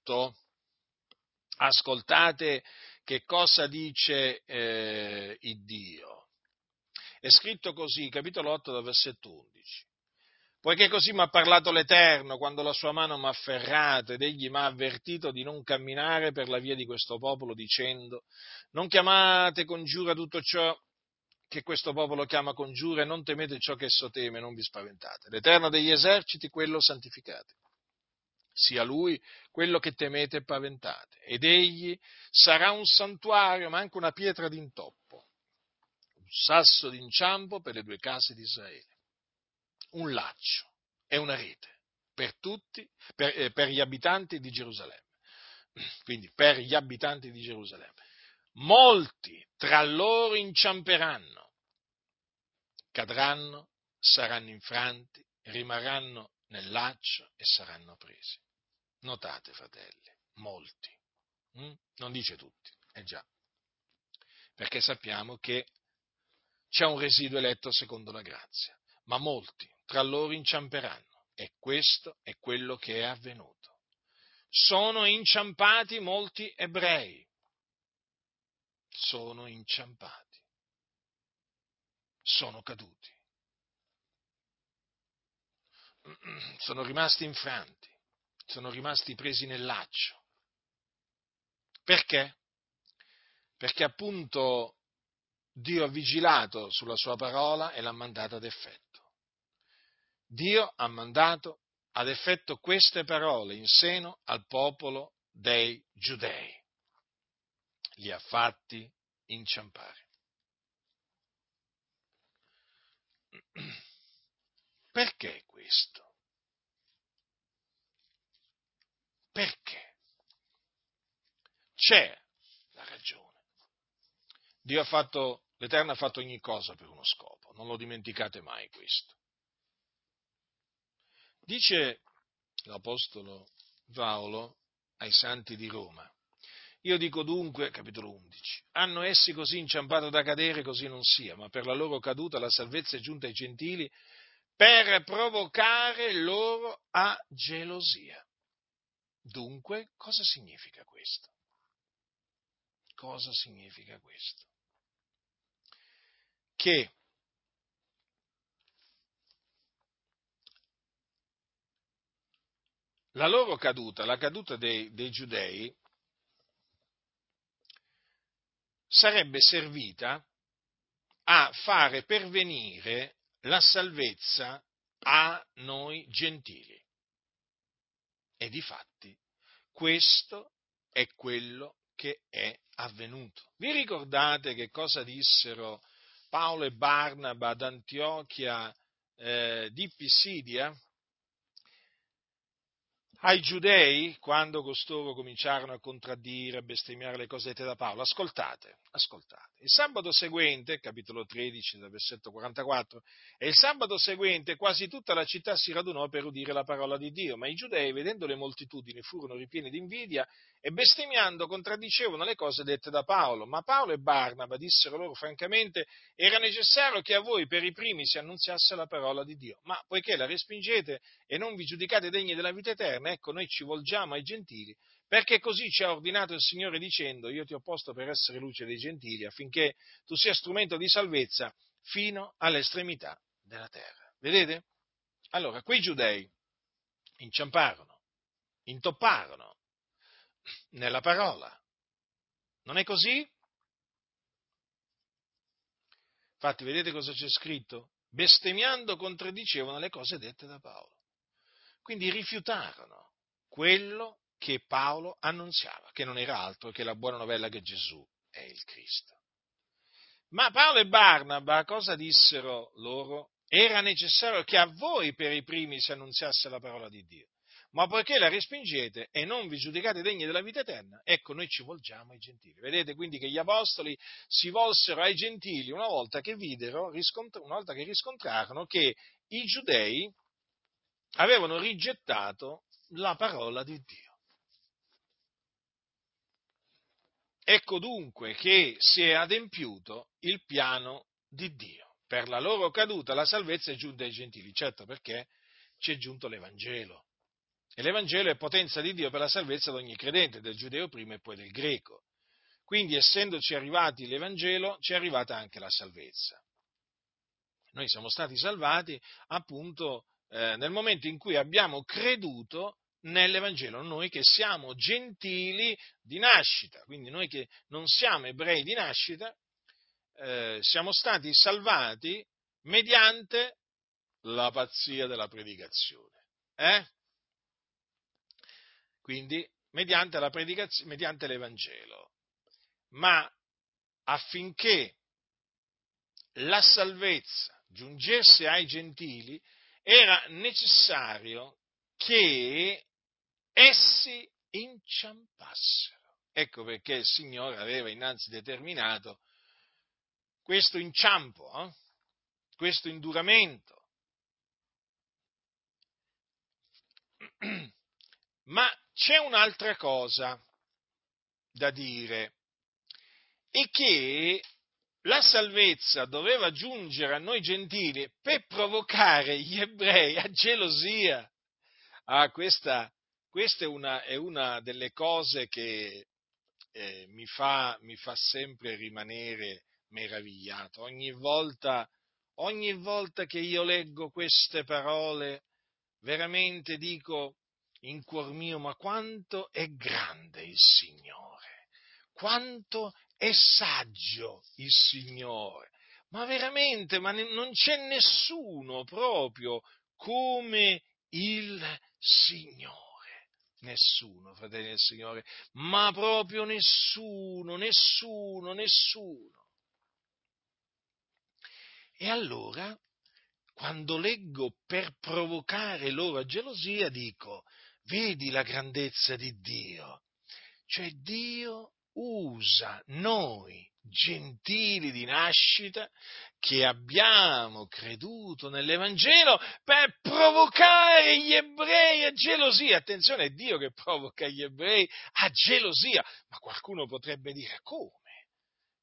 Ascoltate che cosa dice eh, il Dio. È scritto così, capitolo 8, dal versetto 11 poiché così mi ha parlato l'Eterno quando la sua mano mi ha afferrato ed egli mi ha avvertito di non camminare per la via di questo popolo dicendo non chiamate congiura tutto ciò che questo popolo chiama congiura e non temete ciò che esso teme, non vi spaventate. L'Eterno degli eserciti, quello santificate. Sia lui quello che temete e paventate. Ed egli sarà un santuario, ma anche una pietra d'intoppo, un sasso d'inciampo per le due case di Israele un laccio e una rete per tutti, per, eh, per gli abitanti di Gerusalemme. [clears throat] Quindi per gli abitanti di Gerusalemme. Molti tra loro inciamperanno, cadranno, saranno infranti, rimarranno nel laccio e saranno presi. Notate, fratelli, molti. Hm? Non dice tutti, è eh già. Perché sappiamo che c'è un residuo eletto secondo la grazia, ma molti tra loro inciamperanno. E questo è quello che è avvenuto. Sono inciampati molti ebrei. Sono inciampati. Sono caduti. Sono rimasti infranti. Sono rimasti presi nel laccio. Perché? Perché appunto Dio ha vigilato sulla sua parola e l'ha mandata ad effetto. Dio ha mandato ad effetto queste parole in seno al popolo dei giudei. Li ha fatti inciampare. Perché questo? Perché? C'è la ragione. Dio ha fatto, l'Eterno ha fatto ogni cosa per uno scopo, non lo dimenticate mai questo. Dice l'Apostolo Paolo ai santi di Roma. Io dico dunque, capitolo 11, hanno essi così inciampato da cadere, così non sia, ma per la loro caduta la salvezza è giunta ai gentili per provocare loro a gelosia. Dunque, cosa significa questo? Cosa significa questo? Che la loro caduta, la caduta dei, dei giudei, sarebbe servita a fare pervenire la salvezza a noi gentili. E di fatti questo è quello che è avvenuto. Vi ricordate che cosa dissero Paolo e Barnaba ad Antiochia eh, di Pisidia? ai giudei quando costoro cominciarono a contraddire, a bestemmiare le cose dette da Paolo. Ascoltate, ascoltate. Il sabato seguente, capitolo 13, dal versetto 44, e il sabato seguente quasi tutta la città si radunò per udire la parola di Dio, ma i giudei, vedendo le moltitudini, furono ripieni di invidia e bestemmiando contraddicevano le cose dette da Paolo. Ma Paolo e Barnaba dissero loro francamente, era necessario che a voi per i primi si annunziasse la parola di Dio, ma poiché la respingete e non vi giudicate degni della vita eterna, ecco noi ci volgiamo ai gentili, perché così ci ha ordinato il Signore dicendo, io ti ho posto per essere luce dei gentili, affinché tu sia strumento di salvezza fino all'estremità della terra. Vedete? Allora, quei giudei inciamparono, intopparono, nella parola. Non è così? Infatti, vedete cosa c'è scritto? Bestemmiando contraddicevano le cose dette da Paolo. Quindi rifiutarono quello che Paolo annunziava, che non era altro che la buona novella che Gesù è il Cristo. Ma Paolo e Barnaba cosa dissero loro? Era necessario che a voi per i primi si annunziasse la parola di Dio ma poiché la respingete e non vi giudicate degni della vita eterna, ecco noi ci volgiamo ai gentili. Vedete quindi che gli apostoli si volsero ai gentili una volta che videro, una volta che riscontrarono che i giudei avevano rigettato la parola di Dio. Ecco dunque che si è adempiuto il piano di Dio. Per la loro caduta la salvezza è giunta ai gentili, certo perché ci è giunto l'Evangelo. E l'Evangelo è potenza di Dio per la salvezza di ogni credente, del giudeo prima e poi del greco. Quindi, essendoci arrivati l'Evangelo, ci è arrivata anche la salvezza. Noi siamo stati salvati appunto eh, nel momento in cui abbiamo creduto nell'Evangelo, noi che siamo gentili di nascita, quindi noi che non siamo ebrei di nascita, eh, siamo stati salvati mediante la pazzia della predicazione. Eh? quindi mediante, mediante l'Evangelo. Ma affinché la salvezza giungesse ai gentili, era necessario che essi inciampassero. Ecco perché il Signore aveva innanzi determinato questo inciampo, eh? questo induramento. [clears throat] Ma c'è un'altra cosa da dire, e che la salvezza doveva giungere a noi gentili per provocare gli ebrei a gelosia. Ah, questa, questa è, una, è, una, delle cose che eh, mi, fa, mi, fa, sempre rimanere meravigliato. Ogni volta, ogni volta che io leggo queste parole, veramente dico, in cuor mio, ma quanto è grande il Signore, quanto è saggio il Signore, ma veramente, ma non c'è nessuno proprio come il Signore. Nessuno, fratelli del Signore, ma proprio nessuno, nessuno, nessuno. E allora, quando leggo per provocare loro a gelosia, dico, Vedi la grandezza di Dio. Cioè Dio usa noi, gentili di nascita, che abbiamo creduto nell'Evangelo per provocare gli ebrei a gelosia. Attenzione, è Dio che provoca gli ebrei a gelosia. Ma qualcuno potrebbe dire come?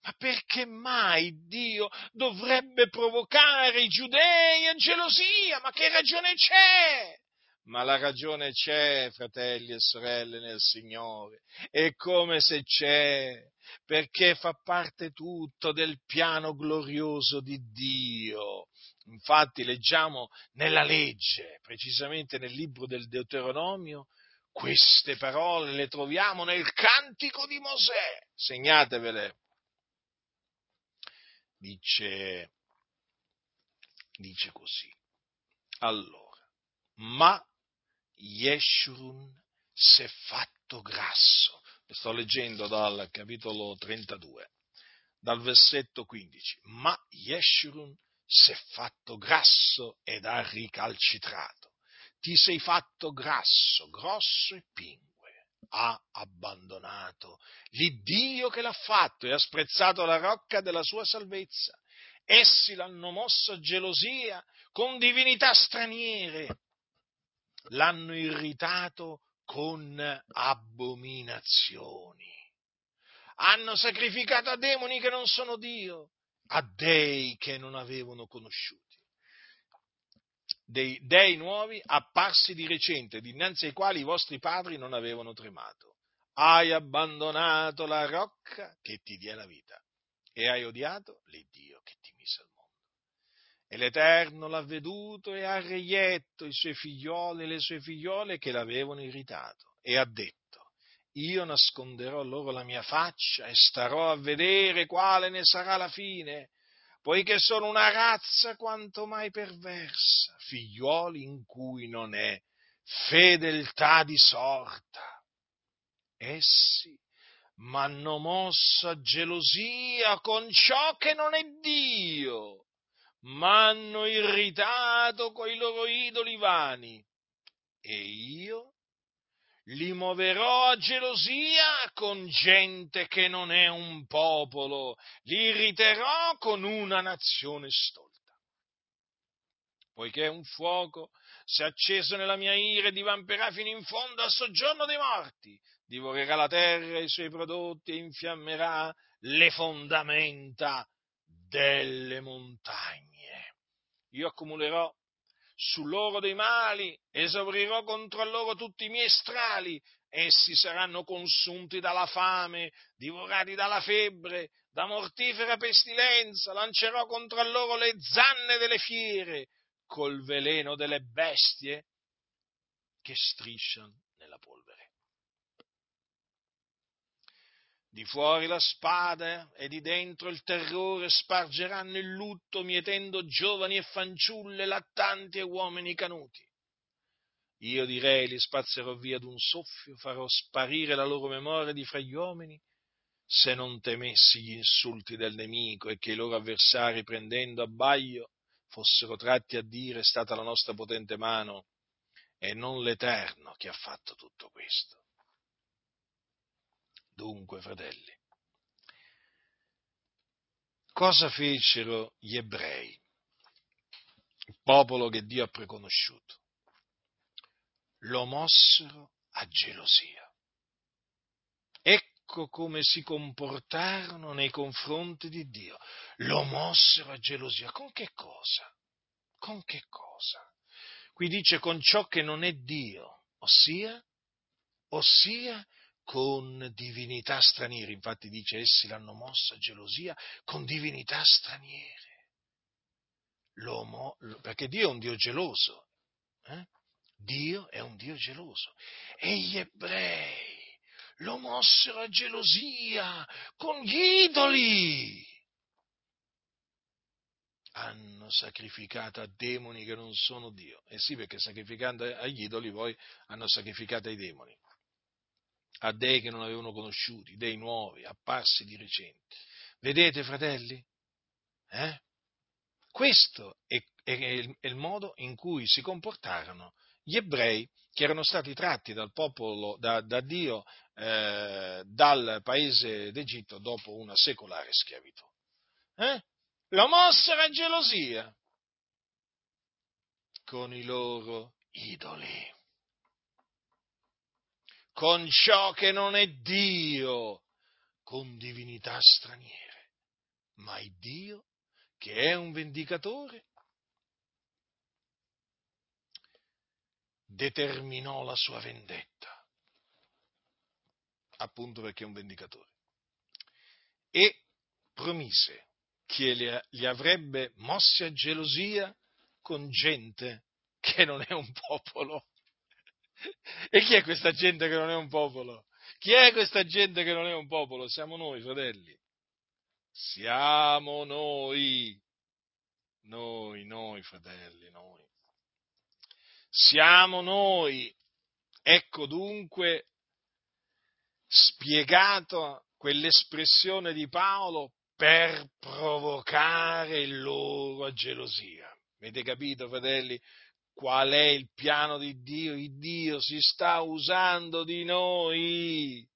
Ma perché mai Dio dovrebbe provocare i giudei a gelosia? Ma che ragione c'è? ma la ragione c'è, fratelli e sorelle, nel Signore, è come se c'è, perché fa parte tutto del piano glorioso di Dio. Infatti leggiamo nella legge, precisamente nel libro del Deuteronomio, queste parole le troviamo nel cantico di Mosè, segnatevele. Dice, dice così Allora, ma Yeshurun si è fatto grasso. Sto leggendo dal capitolo 32, dal versetto 15. Ma Yeshurun si è fatto grasso ed ha ricalcitrato. Ti sei fatto grasso, grosso e pingue. Ha abbandonato l'Iddio che l'ha fatto e ha sprezzato la rocca della sua salvezza. Essi l'hanno mosso a gelosia con divinità straniere l'hanno irritato con abominazioni. Hanno sacrificato a demoni che non sono Dio, a dei che non avevano conosciuti. Dei dei nuovi apparsi di recente, dinanzi ai quali i vostri padri non avevano tremato. Hai abbandonato la rocca che ti dia la vita e hai odiato l'Iddio che ti mise al mondo. E l'Eterno l'ha veduto e ha reietto i suoi figlioli e le sue figliole che l'avevano irritato e ha detto, io nasconderò loro la mia faccia e starò a vedere quale ne sarà la fine, poiché sono una razza quanto mai perversa, figlioli in cui non è fedeltà di sorta. Essi m'hanno mosso a gelosia con ciò che non è Dio m'hanno irritato coi loro idoli vani. E io li muoverò a gelosia con gente che non è un popolo, li irriterò con una nazione stolta. Poiché un fuoco si è acceso nella mia ira e divamperà fino in fondo al soggiorno dei morti, divorerà la terra e i suoi prodotti e infiammerà le fondamenta delle montagne io accumulerò su loro dei mali, esaurirò contro loro tutti i miei strali, essi saranno consunti dalla fame, divorati dalla febbre, da mortifera pestilenza, lancerò contro loro le zanne delle fiere, col veleno delle bestie che strisciano nella polvere. Di fuori la spada e di dentro il terrore spargeranno il lutto, mietendo giovani e fanciulle, lattanti e uomini canuti. Io direi li spazzerò via d'un soffio, farò sparire la loro memoria di fra gli uomini, se non temessi gli insulti del nemico e che i loro avversari, prendendo abbaglio, fossero tratti a dire è stata la nostra potente mano e non l'Eterno che ha fatto tutto questo. Dunque, fratelli, cosa fecero gli ebrei, il popolo che Dio ha preconosciuto? Lo mossero a gelosia. Ecco come si comportarono nei confronti di Dio. Lo mossero a gelosia. Con che cosa? Con che cosa? Qui dice con ciò che non è Dio, ossia, ossia con divinità straniere. Infatti dice essi l'hanno mossa gelosia con divinità straniere. L'uomo, perché Dio è un Dio geloso. Eh? Dio è un Dio geloso. E gli ebrei lo mossero a gelosia con gli idoli. Hanno sacrificato a demoni che non sono Dio. E eh sì, perché sacrificando agli idoli poi hanno sacrificato ai demoni a dei che non avevano conosciuti, dei nuovi, apparsi di recente. Vedete, fratelli? Eh? Questo è, è, il, è, il, modo in cui si comportarono gli ebrei che erano stati tratti dal popolo, da, da Dio, eh, dal paese d'Egitto dopo una secolare schiavitù. Eh? Lo mossero a gelosia con i loro idoli con ciò che non è Dio, con divinità straniere, ma il Dio che è un vendicatore. Determinò la sua vendetta, appunto perché è un vendicatore, e promise che li avrebbe mossi a gelosia con gente che non è un popolo e chi è questa gente che non è un popolo? Chi è questa gente che non è un popolo? Siamo noi, fratelli. Siamo noi. Noi, noi, fratelli, noi. siamo noi. Ecco dunque spiegato quell'espressione di Paolo per provocare loro a gelosia. Avete capito, fratelli? Qual è il piano di Dio? Il Dio si sta usando di noi.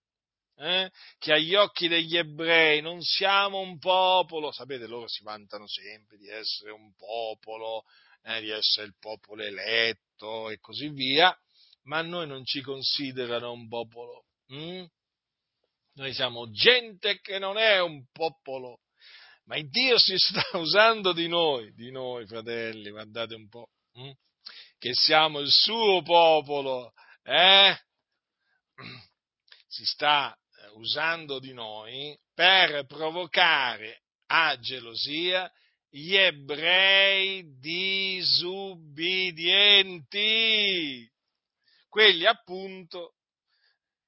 Eh? Che agli occhi degli ebrei non siamo un popolo, sapete, loro si vantano sempre di essere un popolo, eh, di essere il popolo eletto e così via, ma noi non ci considerano un popolo. Hm? Noi siamo gente che non è un popolo, ma Dio si sta [laughs] usando di noi, di noi fratelli, guardate un po', hm? Che siamo il suo popolo, eh? si sta eh, usando di noi per provocare a gelosia gli ebrei disubbidienti, quelli appunto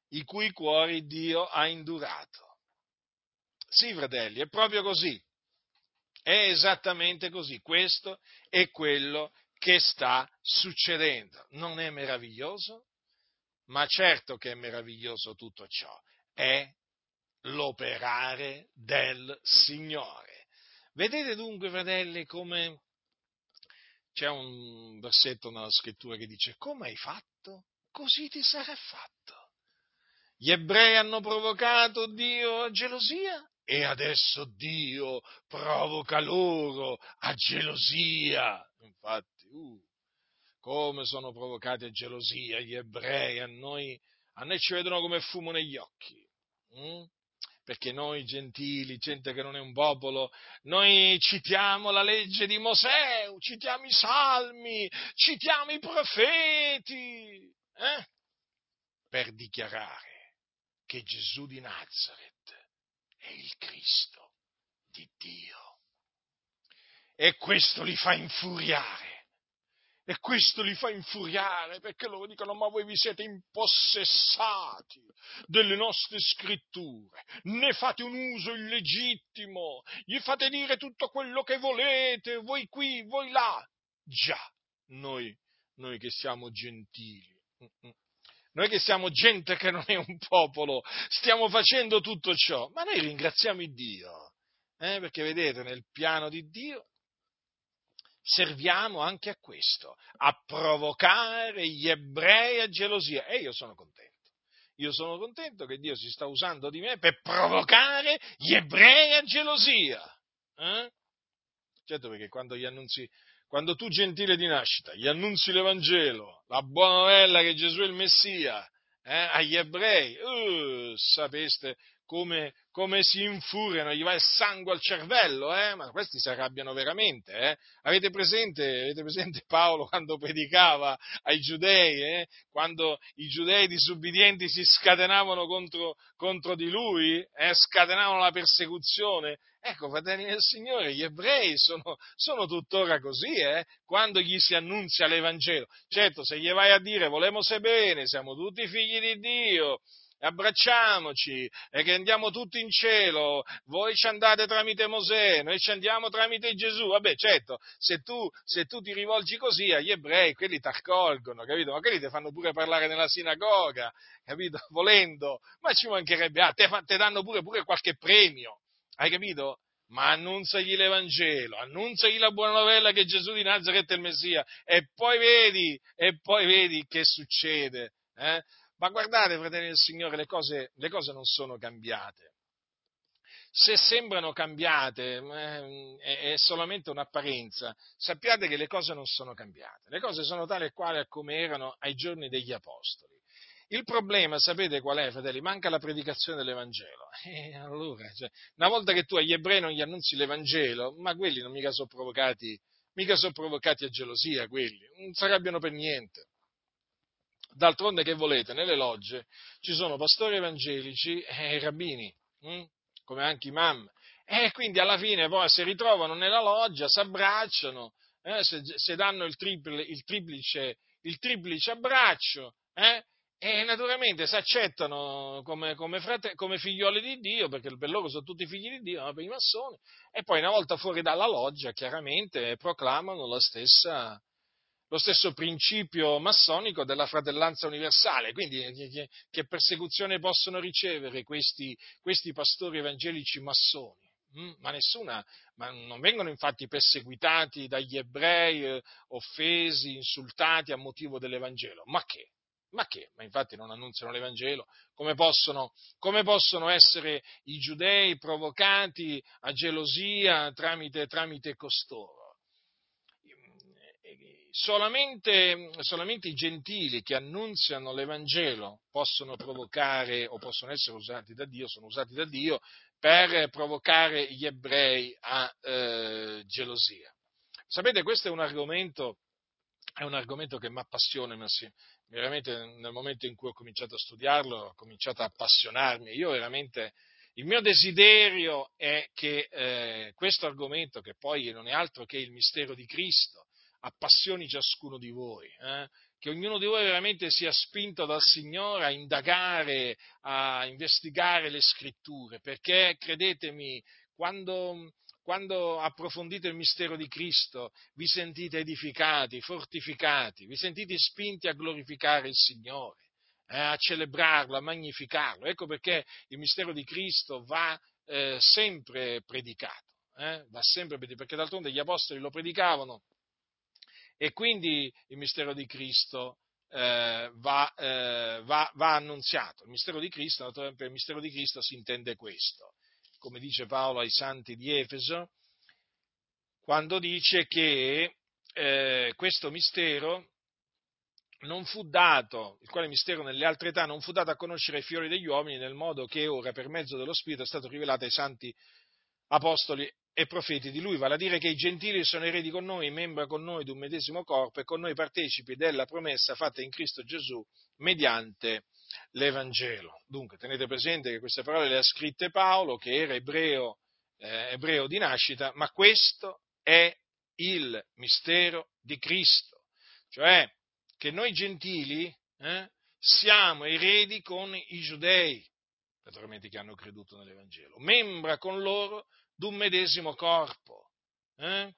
i cui cuori Dio ha indurato. Sì, fratelli, è proprio così. È esattamente così. Questo è quello che sta succedendo. Non è meraviglioso? Ma certo che è meraviglioso tutto ciò. È l'operare del Signore. Vedete dunque, fratelli, come c'è un versetto nella scrittura che dice come hai fatto? Così ti sarà fatto. Gli ebrei hanno provocato Dio a gelosia e adesso Dio provoca loro a gelosia. Infatti, uh, come sono provocati a gelosia gli ebrei, a noi, a noi ci vedono come fumo negli occhi. Mm? Perché noi gentili, gente che non è un popolo, noi citiamo la legge di Mosè, citiamo i salmi, citiamo i profeti, eh? per dichiarare che Gesù di Nazareth è il Cristo di Dio. E questo li fa infuriare. E questo li fa infuriare perché loro dicono: Ma voi vi siete impossessati delle nostre scritture, ne fate un uso illegittimo, gli fate dire tutto quello che volete, voi qui, voi là. Già, noi, noi che siamo gentili, noi che siamo gente che non è un popolo, stiamo facendo tutto ciò, ma noi ringraziamo il Dio, eh? perché vedete, nel piano di Dio serviamo anche a questo, a provocare gli ebrei a gelosia. E io sono contento. Io sono contento che Dio si sta usando di me per provocare gli ebrei a gelosia. Eh? Certo, perché quando gli annunzi quando tu gentile di nascita gli annunzi l'Evangelo, la buona novella che Gesù è il Messia, eh, agli ebrei, uh, sapeste come, come, si infuriano, gli va il sangue al cervello, eh? ma questi si arrabbiano veramente. Eh? Avete, presente, avete, presente, [laughs] Paolo quando predicava ai giudei, eh? quando i giudei disubbidienti si scatenavano contro, contro di lui, eh? scatenavano la persecuzione? Ecco, fratelli del Signore, gli ebrei sono, sono tuttora così, eh? quando gli si annunzia l'Evangelo. Certo, se gli vai a dire volemo se bene, siamo tutti figli di Dio, abbracciamoci e che andiamo tutti in cielo, voi ci andate tramite Mosè, noi ci andiamo tramite Gesù, vabbè certo, se tu, se tu ti rivolgi così agli ebrei, quelli ti accolgono, capito? Ma quelli ti fanno pure parlare nella sinagoga, capito? [laughs] Volendo, ma ci mancherebbe, ah, te, te danno pure, pure qualche premio, hai capito? ma annunzagli l'Evangelo, annunzagli la buona novella che Gesù di Nazareth è il Messia e poi vedi, e poi vedi che succede. Eh? Ma guardate, fratelli del Signore, le cose, le cose non sono cambiate. Se sembrano cambiate, eh, è, solamente un'apparenza. Sappiate che le cose non sono cambiate. Le cose sono tali e quali come erano ai giorni degli Apostoli. Il problema, sapete qual è, fratelli? Manca la predicazione dell'Evangelo. [laughs] E allora, cioè, una volta che tu agli ebrei non gli annunzi l'Evangelo, ma quelli non mica sono provocati, mica sono provocati a gelosia, quelli, non si arrabbiano per niente. D'altronde che volete, nelle logge ci sono pastori evangelici e rabbini, hm? come anche imam, e quindi alla fine poi si ritrovano nella loggia, si abbracciano, eh, se, se, danno il, triple, il, triplice, il triplice abbraccio, eh, e naturalmente si accettano come, come, frate, come, figlioli di Dio, perché per loro sono tutti figli di Dio, per i massoni, e poi una volta fuori dalla loggia chiaramente proclamano la stessa, lo stesso principio massonico della fratellanza universale. Quindi che, che persecuzione possono ricevere questi, questi pastori evangelici massoni? Mm? Ma nessuna, ma non vengono infatti perseguitati dagli ebrei, eh, offesi, insultati a motivo dell'Evangelo. Ma che? Ma che? Ma infatti non annunziano l'Evangelo? Come possono, come possono essere i giudei provocati a gelosia tramite, tramite costoro? Solamente, solamente, i gentili che annunziano l'Evangelo possono provocare o possono essere usati da Dio, sono usati da Dio per provocare gli ebrei a eh, gelosia. Sapete, questo è un argomento, è un argomento che mi appassiona, ma sì, veramente nel momento in cui ho cominciato a studiarlo, ho cominciato a appassionarmi. Io veramente, il mio desiderio è che eh, questo argomento, che poi non è altro che il mistero di Cristo, appassioni ciascuno di voi, eh? che ognuno di voi veramente sia spinto dal Signore a indagare, a investigare le scritture, perché credetemi, quando, quando approfondite il mistero di Cristo, vi sentite edificati, fortificati, vi sentite spinti a glorificare il Signore, eh, a celebrarlo, a magnificarlo. Ecco perché il mistero di Cristo va eh, sempre predicato, eh, va sempre predicato, perché d'altronde gli apostoli lo predicavano e quindi il mistero di Cristo eh, va, eh, va, va, annunziato. Il mistero di Cristo, per il mistero di Cristo si intende questo, come dice Paolo ai santi di Efeso, quando dice che eh, questo mistero non fu dato, il quale mistero nelle altre età non fu dato a conoscere ai fiori degli uomini nel modo che ora per mezzo dello Spirito è stato rivelato ai santi apostoli e profeti di lui, vale a dire che i gentili sono eredi con noi, membra con noi di un medesimo corpo e con noi partecipi della promessa fatta in Cristo Gesù mediante l'Evangelo. Dunque, tenete presente che queste parole le ha scritte Paolo, che era ebreo, eh, ebreo di nascita, ma questo è il mistero di Cristo, cioè che noi gentili eh, siamo eredi con i giudei, naturalmente che hanno creduto nell'Evangelo, membra con loro d'un medesimo corpo. Eh?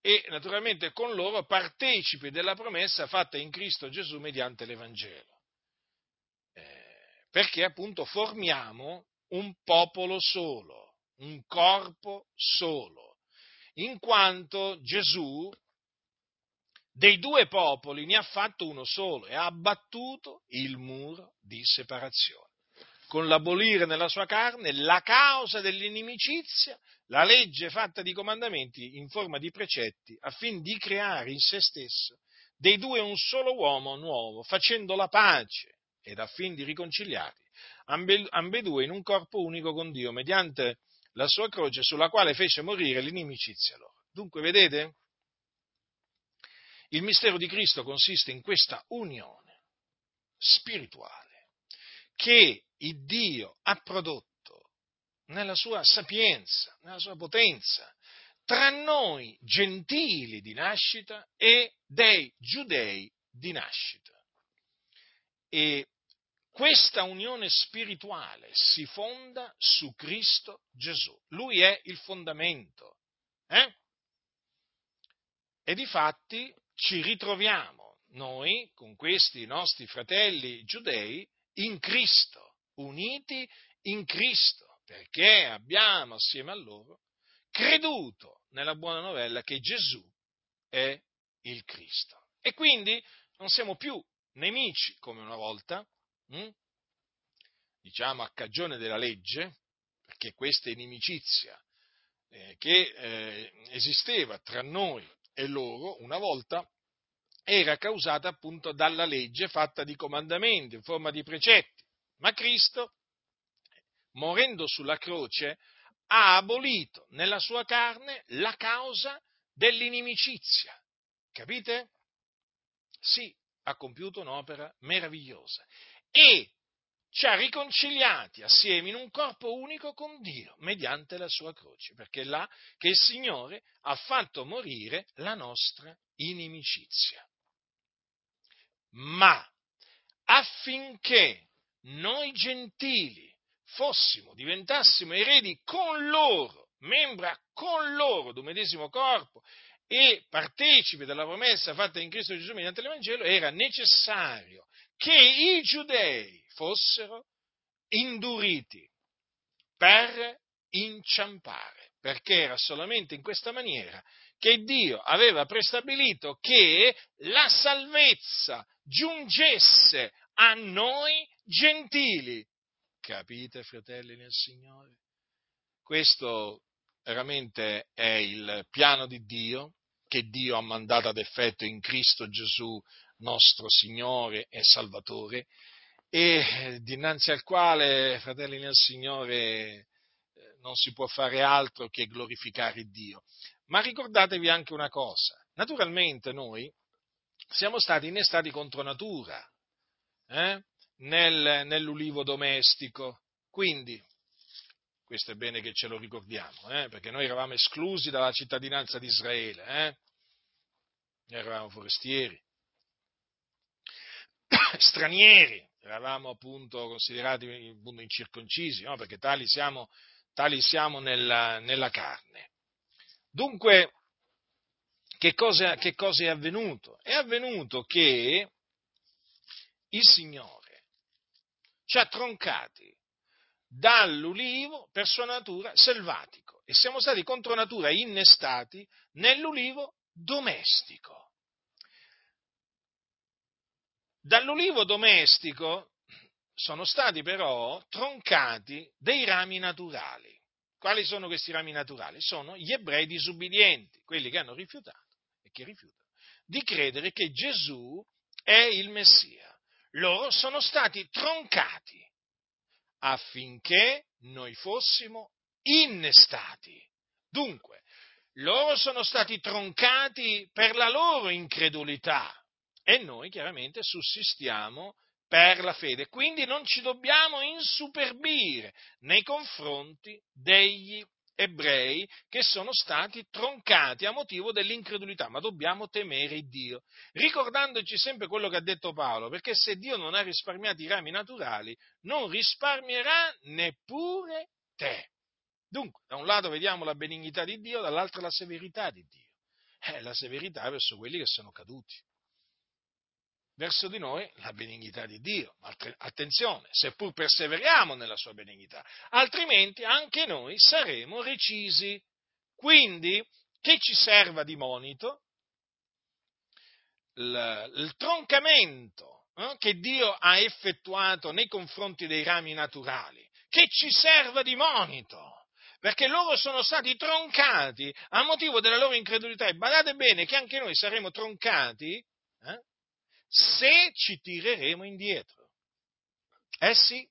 E naturalmente con loro partecipi della promessa fatta in Cristo Gesù mediante l'Evangelo. Eh, perché appunto formiamo un popolo solo, un corpo solo, in quanto Gesù dei due popoli ne ha fatto uno solo e ha abbattuto il muro di separazione con l'abolire nella sua carne la causa dell'inimicizia, la legge fatta di comandamenti in forma di precetti, affin di creare in se stesso dei due un solo uomo nuovo, facendo la pace ed affin di riconciliarli ambedue in un corpo unico con Dio, mediante la sua croce sulla quale fece morire l'inimicizia loro. Dunque, vedete? Il mistero di Cristo consiste in questa unione spirituale che il Dio ha prodotto nella sua sapienza, nella sua potenza, tra noi gentili di nascita e dei giudei di nascita. E questa unione spirituale si fonda su Cristo Gesù. Lui è il fondamento. Eh? E di fatti ci ritroviamo noi con questi nostri fratelli giudei in Cristo, uniti in Cristo, perché abbiamo assieme a loro creduto nella buona novella che Gesù è il Cristo. E quindi non siamo più nemici come una volta, hm? diciamo a cagione della legge, perché questa inimicizia eh, che eh, esisteva tra noi e loro una volta era causata appunto dalla legge fatta di comandamenti, in forma di precetti. Ma Cristo, morendo sulla croce, ha abolito nella sua carne la causa dell'inimicizia. Capite? Sì, ha compiuto un'opera meravigliosa e ci ha riconciliati assieme in un corpo unico con Dio mediante la sua croce, perché è là che il Signore ha fatto morire la nostra inimicizia ma affinché noi gentili fossimo, diventassimo eredi con loro, membra con loro d'un medesimo corpo, e partecipi della promessa fatta in Cristo Gesù mediante l'Evangelo, era necessario che i giudei fossero induriti per inciampare, perché era solamente in questa maniera che Dio aveva prestabilito che la salvezza giungesse a noi gentili. Capite, fratelli nel Signore? Questo veramente è il piano di Dio che Dio ha mandato ad effetto in Cristo Gesù, nostro Signore e Salvatore, e dinanzi al quale, fratelli nel Signore, eh, non si può fare altro che glorificare Dio. Ma ricordatevi anche una cosa, naturalmente noi siamo stati innestati contro natura eh, nel, nell'ulivo domestico, quindi questo è bene che ce lo ricordiamo, eh? perché noi eravamo esclusi dalla cittadinanza di Israele, eh? eravamo forestieri, [coughs] stranieri, eravamo appunto considerati appunto, incirconcisi, no? perché tali siamo, tali siamo nella, nella, carne. Dunque, che cosa, che cosa è avvenuto? È avvenuto che il Signore ci ha troncati dall'ulivo per sua natura selvatico e siamo stati contro natura innestati nell'ulivo domestico. Dall'ulivo domestico sono stati però troncati dei rami naturali. Quali sono questi rami naturali? Sono gli ebrei disubbidienti, quelli che hanno rifiutato e che rifiutano di credere che Gesù è il Messia. Loro sono stati troncati affinché noi fossimo innestati. Dunque, loro sono stati troncati per la loro incredulità e noi chiaramente sussistiamo per la fede. Quindi non ci dobbiamo insuperbire nei confronti degli ebrei che sono stati troncati a motivo dell'incredulità, ma dobbiamo temere Dio, ricordandoci sempre quello che ha detto Paolo, perché se Dio non ha risparmiato i rami naturali, non risparmierà neppure te. Dunque, da un lato vediamo la benignità di Dio, dall'altro la severità di Dio. Eh, la severità verso quelli che sono caduti verso di noi la benignità di Dio. Attenzione, seppur perseveriamo nella sua benignità, altrimenti anche noi saremo recisi. Quindi, che ci serva di monito? Il, il troncamento eh, che Dio ha effettuato nei confronti dei rami naturali, che ci serva di monito perché loro sono stati troncati a motivo della loro incredulità. E badate bene che anche noi saremo troncati se ci tireremo indietro. Eh sì,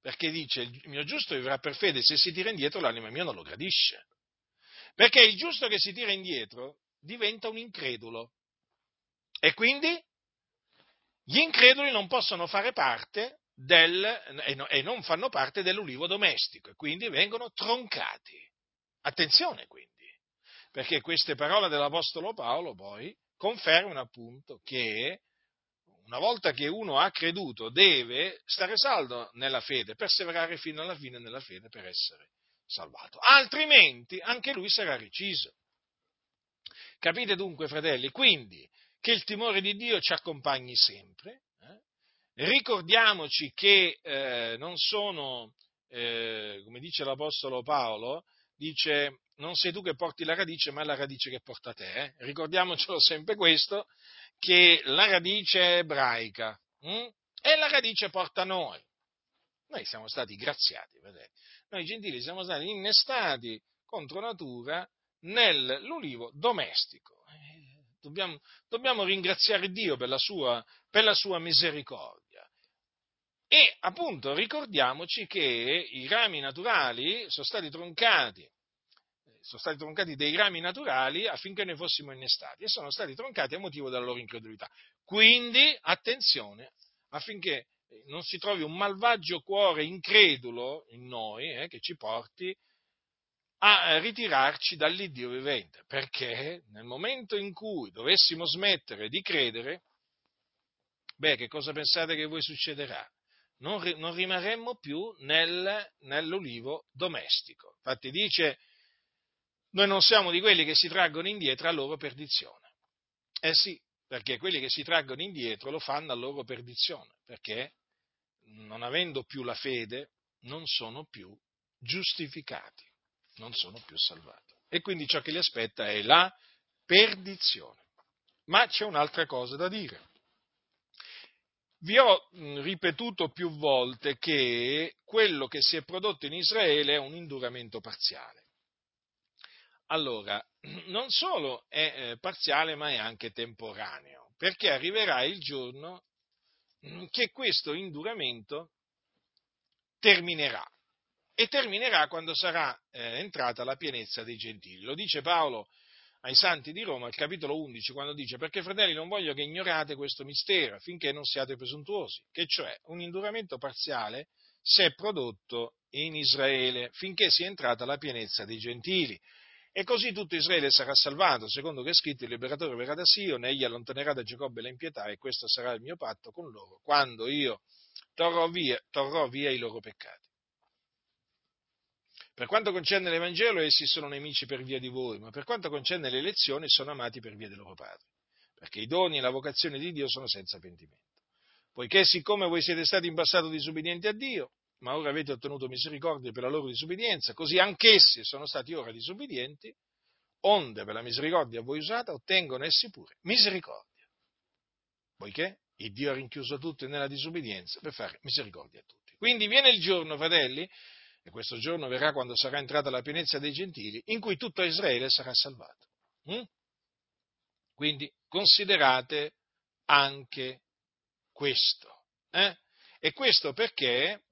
perché dice il mio giusto vivrà per fede, se si tira indietro l'anima mia non lo gradisce. Perché il giusto che si tira indietro diventa un incredulo. E quindi gli increduli non possono fare parte del, e non fanno parte dell'ulivo domestico e quindi vengono troncati. Attenzione quindi, perché queste parole dell'Apostolo Paolo poi confermano appunto che una volta che uno ha creduto, deve stare saldo nella fede, perseverare fino alla fine nella fede per essere salvato. Altrimenti anche lui sarà reciso. Capite dunque, fratelli? Quindi che il timore di Dio ci accompagni sempre. Eh? Ricordiamoci che eh, non sono, eh, come dice l'Apostolo Paolo, dice non sei tu che porti la radice, ma è la radice che porta te. Eh? Ricordiamocelo sempre questo, che la radice è ebraica hm? e la radice porta noi. Noi siamo stati graziati, vedete. Noi gentili siamo stati innestati contro natura nell'ulivo domestico. Eh, dobbiamo, dobbiamo ringraziare Dio per la, sua, per la sua misericordia. E appunto ricordiamoci che i rami naturali sono stati troncati sono stati troncati dei rami naturali affinché noi fossimo innestati e sono stati troncati a motivo della loro incredulità. Quindi, attenzione, affinché non si trovi un malvagio cuore incredulo in noi eh, che ci porti a ritirarci dall'Iddio vivente, perché nel momento in cui dovessimo smettere di credere, beh, che cosa pensate che voi succederà? Non, non rimarremmo più nel, nell'olivo domestico. Infatti dice noi non siamo di quelli che si traggono indietro a loro perdizione. Eh sì, perché quelli che si traggono indietro lo fanno a loro perdizione, perché non avendo più la fede non sono più giustificati, non sono più salvati. E quindi ciò che li aspetta è la perdizione. Ma c'è un'altra cosa da dire. Vi ho ripetuto più volte che quello che si è prodotto in Israele è un induramento parziale. Allora, [clears throat] non solo è eh, parziale, ma è anche temporaneo, perché arriverà il giorno che questo induramento terminerà e terminerà quando sarà eh, entrata la pienezza dei gentili. Lo dice Paolo ai santi di Roma, al capitolo 11, quando dice perché fratelli non voglio che ignorate questo mistero affinché non siate presuntuosi, che cioè un induramento parziale si è prodotto in Israele finché sia entrata la pienezza dei gentili. E così tutto Israele sarà salvato, secondo che è scritto il liberatore verrà da Sion, egli allontanerà da Giacobbe la impietà e questo sarà il mio patto con loro, quando io torrò via, torrò via i loro peccati. Per quanto concerne l'Evangelo, essi sono nemici per via di voi, ma per quanto concerne le elezioni, sono amati per via dei loro padri, perché i doni e la vocazione di Dio sono senza pentimento. Poiché siccome voi siete stati in passato disubbidienti a Dio, ma ora avete ottenuto misericordia per la loro disubbidienza, così anch'essi sono stati ora disubbidienti, onde per la misericordia a voi usata ottengono essi pure misericordia. Poiché il Dio ha rinchiuso tutti nella disubbidienza per fare misericordia a tutti. Quindi viene il giorno, fratelli, e questo giorno verrà quando sarà entrata la pienezza dei gentili, in cui tutto Israele sarà salvato. Mm? Quindi considerate anche questo. Eh? E questo perché,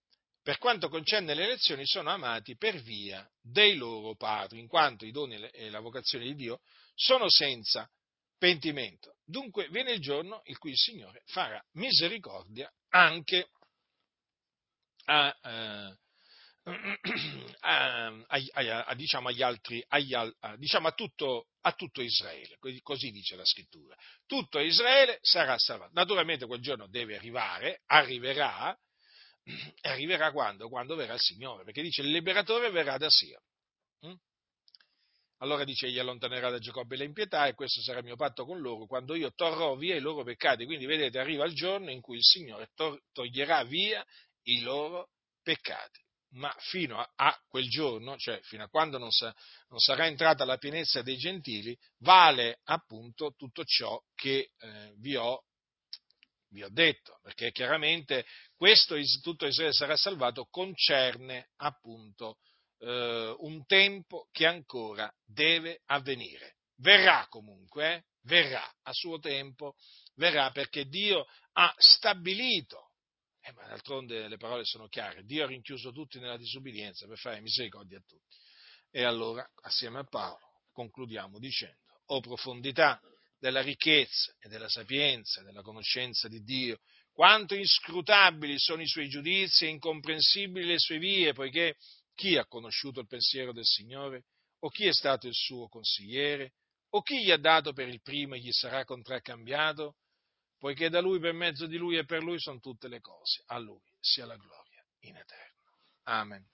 per quanto concerne le elezioni, sono amati per via dei loro padri, in quanto i doni e la vocazione di Dio sono senza pentimento. Dunque viene il giorno in cui il Signore farà misericordia anche a, eh, [clears throat] a, a, diciamo agli altri, agli, diciamo tutto, a tutto Israele, così dice la scrittura. Tutto Israele sarà salvato. Naturalmente quel giorno deve arrivare, arriverà, e arriverà quando? Quando verrà il Signore, perché dice il liberatore verrà da Sion. Mm? Allora dice, gli allontanerà da Giacobbe le impietà e questo sarà il mio patto con loro quando io torrò via i loro peccati. Quindi vedete, arriva il giorno in cui il Signore toglierà via i loro peccati ma fino a, a, quel giorno, cioè fino a quando non, sa, non, sarà entrata la pienezza dei gentili, vale appunto tutto ciò che eh, vi, ho, vi, ho, detto, perché chiaramente questo tutto Israele sarà salvato concerne appunto eh, un tempo che ancora deve avvenire. Verrà comunque, eh? verrà a suo tempo, verrà perché Dio ha stabilito eh, ma d'altronde le parole sono chiare. Dio ha rinchiuso tutti nella disubbidienza per fare misericordia a tutti. E allora, assieme a Paolo, concludiamo dicendo, o profondità della ricchezza e della sapienza e della conoscenza di Dio, quanto inscrutabili sono i suoi giudizi e incomprensibili le sue vie, poiché chi ha conosciuto il pensiero del Signore? O chi è stato il suo consigliere? O chi gli ha dato per il primo e gli sarà contraccambiato? poiché da Lui, per mezzo di Lui e per Lui sono tutte le cose. A Lui sia la gloria in eterno. Amen.